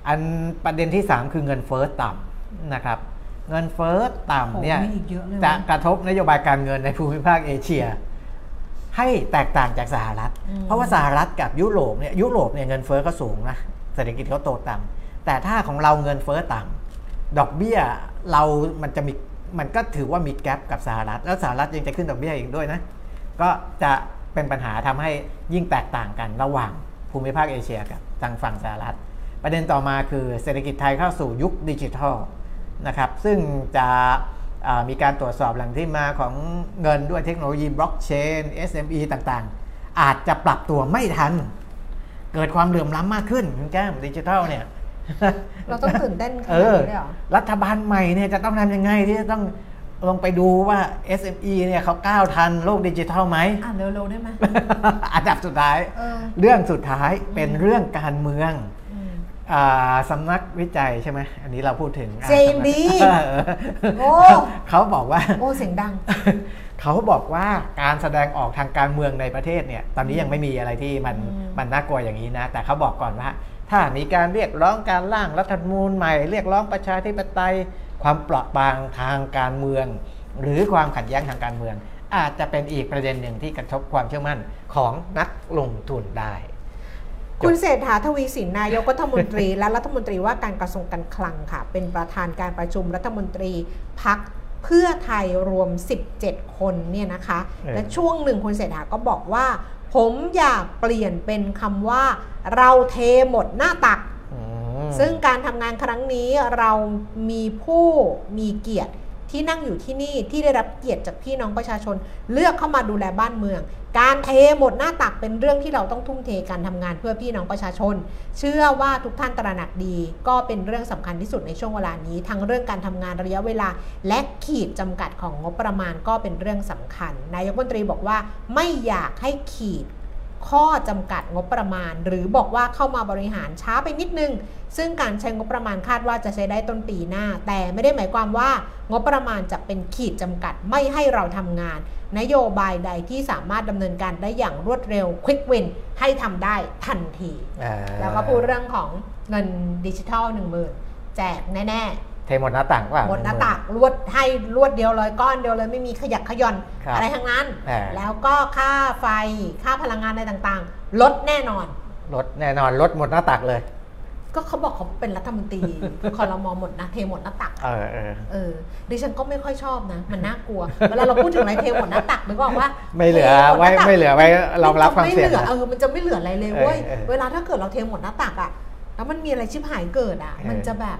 อันประเด็นที่ 3 คือเงินเฟ้อต่ำนะครับ เงินเฟ้อต่ำเนี่ย
โอ้มีอีกเยอะเลยนะ
จะกระทบนโยบายการเงินในภูมิภาคเอเชีย ให้แตกต่างจากสหรัฐ
อืม
เพราะว่าสหรัฐกับยุโรปเนี่ยยุโรปเนี่ยเงินเฟ้อก็สูงนะเศรษฐกิจเขาโตต่ำแต่ถ้าของเราเงินเฟ้อต่ำ ดอกเบี้ยเรามันจะมีมันก็ถือว่ามีแกลบกับสหรัฐ แล้วสหรัฐยังจะขึ้นดอกเบี้ยอีกด้วยนะ ก็จะเป็นปัญหาทำให้ยิ่งแตกต่างกันระหว่างภูมิภาคเอเชียกับทางฝั่งสหรัฐ ประเด็นต่อมาคือเศรษฐกิจไทยเข้าสู่ยุคดิจิทัลนะครับซึ่งจะมีการตรวจสอบแหล่งที่มาของเงินด้วยเทคโนโลยีบล็อกเชน SME ต่างๆ อาจจะปรับตัวไม่ทัน เกิดความเหลื่อมล้ำมากขึ้นคุณแก้มดิจิทัลเนี่ย
เราต้องตื่นเต้นข
เอ
นาด
อ
นี้เลยเหรอ
รัฐบาลใหม่เนี่ยจะต้องทำยังไงที่จะต้องลงไปดูว่า SME เนี่ยเขาก้าวทันโลกดิจิทัลไหม
อ่านเร็วๆได้ไหม
อันดับสุดท้าย
เออ
เรื่องสุดท้ายเป็นเรื่องการเมือง
อืม
อ่าสำนักวิจัยใช่ไหมอันนี้เราพูดถึงอ่า
JMB
สำนักเออ
โอ้
เขาบอกว่า
โอ้เสียงดัง
เขาบอกว่าการแสดงออกทางการเมืองในประเทศเนี่ย ตอนนี้ยังไม่มีอะไรที่มัน
อืม
มันน่ากลัวอย่างนี้นะ แต่เขาบอกก่อนว่า ถ้ามีการเรียกร้องการร่างรัฐธรรมนูญใหม่ เรียกร้องประชาธิปไตย ความเปราะบางทางการเมือง หรือความขัดแย้งทางการเมือง อาจจะเป็นอีกประเด็นหนึ่งที่กระทบความเชื่อมั่นของนักลงทุนได้
คุณเศรษฐาทวีสินนายกรัฐมนตรี และรัฐมนตรีว่าการกระทรวงการคลังค่ะ เป็นประธานการประชุมรัฐมนตรีพักเพื่อไทยรวม 17 คนเนี่ยนะคะ
เออ
และช่วงหนึ่งคุณเศรษฐาก็บอกว่า ผมอยากเปลี่ยนเป็นคำว่า เราเทหมดหน้าตัก
อืม
ซึ่งการทำงานครั้งนี้เรามีผู้มีเกียรติ ที่นั่งอยู่ที่นี่ที่ได้รับเกียรติจากพี่น้องประชาชน เลือกเข้ามาดูแลบ้านเมือง การเทหมดหน้าตักเป็นเรื่องที่เราต้องทุ่มเทการทำงานเพื่อพี่น้องประชาชน เชื่อว่าทุกท่านตระหนักดี ก็เป็นเรื่องสำคัญที่สุดในช่วงเวลานี้ ทั้งเรื่องการทำงานระยะเวลา และขีดจำกัดของงบประมาณก็เป็นเรื่องสำคัญ นายกรัฐมนตรีบอกว่าไม่อยากให้ขีด ข้อจำกัดงบประมาณ หรือบอกว่าเข้ามาบริหารช้าไปนิดนึง ซึ่งการใช้งบประมาณคาดว่าจะใช้ได้ต้นปีหน้า แต่ไม่ได้หมายความว่างบประมาณจะเป็นขีดจำกัดไม่ให้เราทำงาน นโยบายใดที่สามารถดำเนินการได้อย่างรวดเร็ว Quick Win ให้ทำได้ทันที
อ่า
แล้วก็พูดเรื่องของเงินดิจิทัล1 0,000แจกแน่
เทหมดหน้าต่างว่า
ๆหมดหน้าตักรวดให้รวดเดียวเลยก้อนเดียวเลยไม่มีขยักขย่อน
ครับ
อะไรทั้งนั้น
อ่า
แล้วก็ค่าไฟค่าพลังงานอะไรต่างๆ ลดแน่นอน
ลดแน่นอนลดหมดหน้าตักเลย
ก็เขาบอกเขาเป็นรัฐมนตรีคอรมอหมดนะเทหมดหน้าตัก
เออเออ
เออดิฉันก็ไม่ค่อยชอบนะ มันน่ากลัวเวลาเราพูดถึงอะไรเทหมดหน้าตักนึกออกว่า
ไม่เหลือ
ทมด
ไว้
น้าตัก
ไม่เหลือไว้รองรับความเสี่ยง
นจะไม่เหลือ
นะ
เออมันจะไม่เหลืออะไรเลยเว้ย
เออเออ
เวลาถ้าเกิดเราเทหมดหน้าตักอะแล้วมันมีอะไรชิบหายเกิดอะ
เออ
มันจะแบบ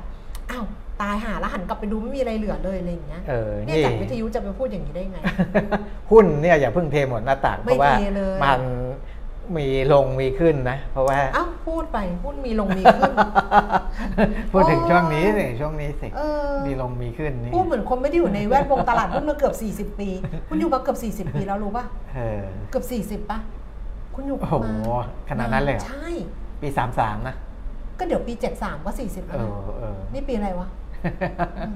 อ้าว ตายหาแล้วหันกลับไปดูไม่มีอะไรเหลือเลยอะไรอย่างเงี้ย
เออ
เนี่ย
นี่
จากวิทยุจะไปพูดอย่างนี้ได้ไง
หุ้นเนี่ยอย่าเพิ่งเทหมดหน้าตักเพ
ไม่
ราะว่า
เทเลย
มันมีลงมีขึ้นนะ เพราะว่า
เอ้าพูดไปพูดมีลงมีขึ้น
พูดถึงช่วงนี้สิช่วงนี้สิ
เออ
มีลงมีขึ้นนี่
พูดเหมือนคนไม่ได้อยู่ในแวดวงตลาดหุ้นมาเกือบ 40 ปีคุณอยู่มาเกือบ40 ปีแล้วรู้ป่ะ
เออ
เกือบ40ป่ะคุณอยู่
โอ้โห
มา
ขนาดนั้นเลยเหรอ
ใช่
ปีสามสามนะ
ก็เดี๋ยวปี 73ก็40
เอ
แล้วนะ
อเออ
นี่ปีอะไรวะอืม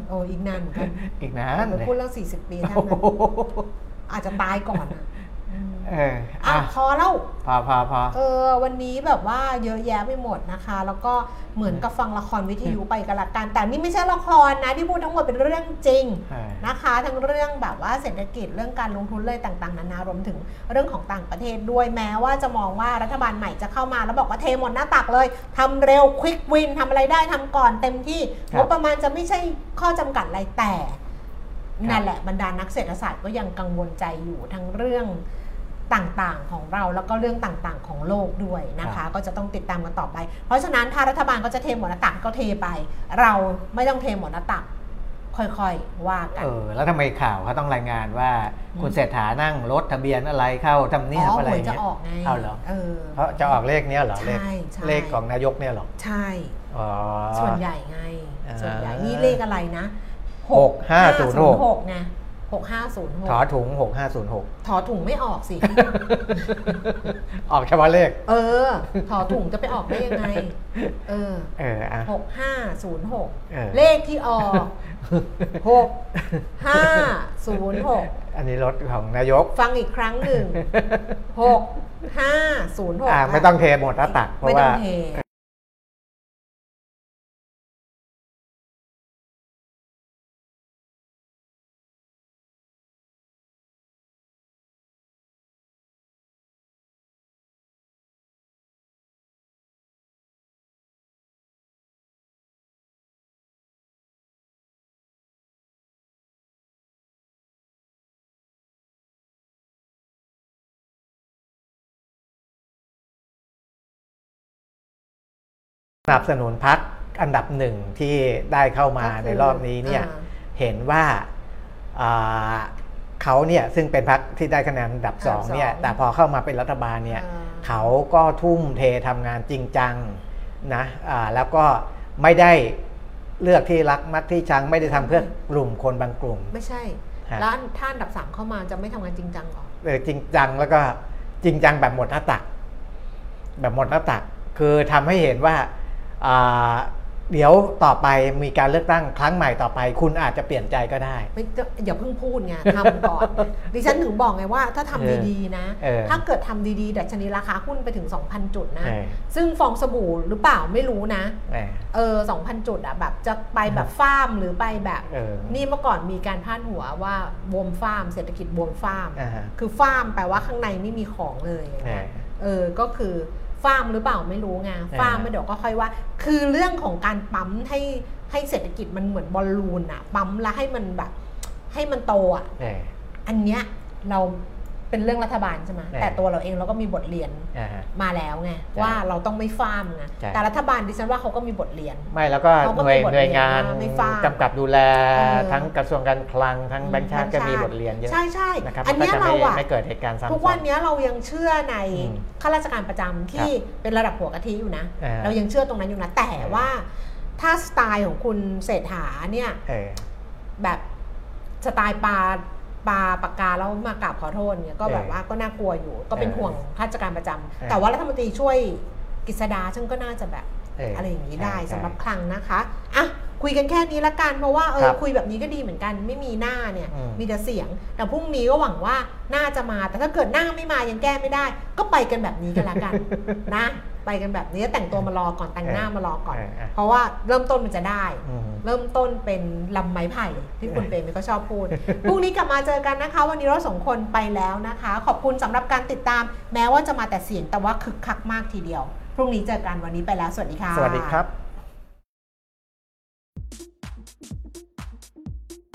โอ้อีกนานเหมือนกัน
อีกนาน
ไป
เลย
พูดเรื่อง40ปีท่าน
โอ้
นั้น
โห
อาจจะตายก่อนนะอืม
เออ
อะ
อะ
พอแล้ว
พอพอพอ
เออวันนี้แบบว่าเยอะแยะไปหมดนะคะ แล้วก็เหมือนกับฟังละครวิทยุไปกันละกันแต่นี่ไม่ใช่ละครนะที่พูดทั้งหมดเป็นเรื่องจริง
เออ
นะคะ ทั้งเรื่องแบบว่าเศรษฐกิจเรื่องการลงทุนเลยต่างๆนานารวมถึงเรื่องของต่างประเทศด้วยแม้ว่าจะมองว่ารัฐบาลใหม่จะเข้ามาแล้วบอกว่าเทหมดหน้าตักเลยทำเร็วควิกวินทำอะไรได้ทำก่อนเต็มที่
ครับ
งบประมาณจะไม่ใช่ข้อจำกัดอะไรแต่
ครับ
นั่นแหละบรรดานักเศรษฐศาสตร์ก็ยังกังวลใจอยู่ทั้งเรื่อง ต่างๆของเราแล้วก็เรื่องต่างๆ ของโลกด้วยนะคะ ก็จะต้องติดตามกันต่อไป เพราะฉะนั้นถ้ารัฐบาลก็จะเทหมดหน้าตักก็เทไป เราไม่ต้องเทหมดหน้าตักค่อยๆ ว่ากัน
เออ แล้วทำไมข่าวเขาต้องรายงานว่า
อืม
คุณเศรษฐานั่งรถทะเบียนอะไรเข้าทำเนียบ
อ๋อ
อะไร
หวย
เงี้
จะ
ย
ออกไง
เอาเหรอ
เออ
เพราะจะออกเลขเนี้ยเหรอเลข
ใช่ใช่
เลขของนายกเนี่ยเหรอ
ใช่
อ๋อ
ส่วนใหญ่ไง
อ่า
ส่วนใหญ่นี่เลขอะไรนะ
หกห้าศูนย์หก
หกไง หกห้าศูนย์หก
ถอถุง 6506
ถอถุงไม่ออกสิ
ออกเฉพาะเลข
เออ ถอถุงจะไปออกได้ยังไง เออ
เอออะ
หกห้าศูนย์หก
เออ
เลขที่ออกหกห้าศูนย์หก
อันนี้รถของนายก
ฟังอีกครั้งหนึ่งหกห้าศูนย์หก
อ่าไม่ต้องเทหมดหน้าตัก เพ
ไม่
ราะ
ต้
ว่า
องเท
สนับสนุนพักอันดับหนึ่งที่ได้เข้ามา
ก็คือ
ในรอบนี้เนี่ย
อ่า
เห็นว่าอ่าเขาเนี่ยซึ่งเป็นพักที่ได้คะแนนอันดับ
อันดับ
สองเนี่ย
สอง
แต่พอเข้ามาเป็นรัฐบาลเนี่ย
อ่า
เขาก็ทุ่มเททำงานจริงจังนะอ่าแล้วก็ไม่ได้เลือกที่รักมักที่ชังไม่ได้ทำเพื่อกลุ่มคนบางกลุ่ม
ไม่ใช่
ฮะ
แล้วท่าอันดับสามเข้ามาจะไม่ทำงานจริงจังเหรอ
เออจริงจังแล้วก็จริงจังแบบหมดหน้าตัก แบบหมดหน้าตัก คือทำให้เห็นว่าอ่า เดี๋ยวต่อไปมีการเลือกตั้งครั้งใหม่ต่อไป คุณอาจจะเปลี่ยนใจก็ได้
ไม่จะอย่าเพิ่งพูดไงทำก่อน ดิฉันถึงบอกไงว่าถ้าทำ
เออ
ดีๆนะ
เออ
ถ้าเกิดทำดีๆดัชนีราคาหุ้นไปถึง 2,000 จุดนะ
เออ
ซึ่งฟองสบู่หรือเปล่าไม่รู้นะ
แหม
เออ2,000จุดอะแบบจะไปแบบฟาร์มหรือไปแบบ
เออ
นี่เมื่อก่อนมีการพาดหัวว่าบวมฟาร์มเศรษฐกิจบวมฟาร์ม
อ่าฮะ
คือฟาร์มแปลว่าข้างในไม่มีของเลย
แหม
เออก็คือ ฟาร์มหรือเปล่าไม่รู้ไง
เออ
ฟาร์มไม่เดี๋ยวก็ค่อยว่า คือเรื่องของการปั๊มให้ให้เศรษฐกิจมันเหมือนบอลลูนอะปั๊มแล้วให้มันแบบ ให้มันโตอะ
แหม
อันเนี้ยเรา เป็นเรื่องรัฐบาลใช่ไหม
เออ
แต่ตัวเราเองเราก็มีบทเรียน
อ่าฮะ
มาแล้วไง
ใช่
ว่าเราต้องไม่ฟาร์มไง
ใช่
แต่รัฐบาลดิฉันว่าเขาก็มีบทเรียน
ไม่แล้วก็
เขาก็
หน่วย
มีบท
หน่วยงาน
เรียนว่าไม่ฟาด
กำกับดูแล
เออ
ทั้งกระทรวงการคลังทั้งแบงค์ชาติก็มีบทเรียนเยอะ
ใช่ใช่
นะครับ
อันเนี้ย
ก็จะ
เรา
ไม่
อะ
ไม่เกิดเหตุการณ์ซ้ำ
ทุกวันเนี้ยเรายังเชื่อใน
อืม
ข้าราชการประจำที่เป็นระดับหัวกะทิอยู่นะ
อ่า
เรายังเชื่อตรงนั้นอยู่นะแต่ว่าถ้าสไตล์ของคุณเศรษฐาเนี่ย
เออ
แบบสไตล์ปลา ปาปากกาแล้วมากราบขอโทษเนี่ยก็แบบ
เออ
ว่าก็น่ากลัวอยู่ ก็เป็น
เออ
ห่วงข้าราชการประจำ
เออ
แต่ว่ารัฐมนตรีช่วยกฤษดาซึ่งก็น่าจะแบบ
เอออ
อะไรอย่างนี้ได้
ใช่
สำหรับคลังนะคะอะคุยกันแค่นี้ละกันเพราะว่าเอ
ค
อ
รับ
คุยแบบนี้ก็ดีเหมือนกันไม่มีหน้าเนี่ย
อืม
มีแต่เสียง แต่พรุ่งนี้ก็หวังว่าหน้าจะมา แต่ถ้าเกิดหน้าไม่มายังแก้ไม่ได้ ก็ไปกันแบบนี้กันละกันนะ ไปกันแบบนี้แต่งตัวมารอก่อนแต่งหน้ามารอก่อน
เออเออ
เพราะว่าเริ่มต้นมันจะได้
อืม
เริ่มต้นเป็นลำไม้ไผ่ที่คุณเปรมก็ชอบพูดพรุ่งนี้กลับมาเจอกันนะคะ วันนี้เราสองคนไปแล้วนะคะ ขอบคุณสำหรับการติดตาม แม้ว่าจะมาแต่เสียงแต่ว่าคึกคักมากทีเดียว พรุ่งนี้เจอกันวันนี้ไปแล้วสวัสดีค่ะ
สวัสดีครับ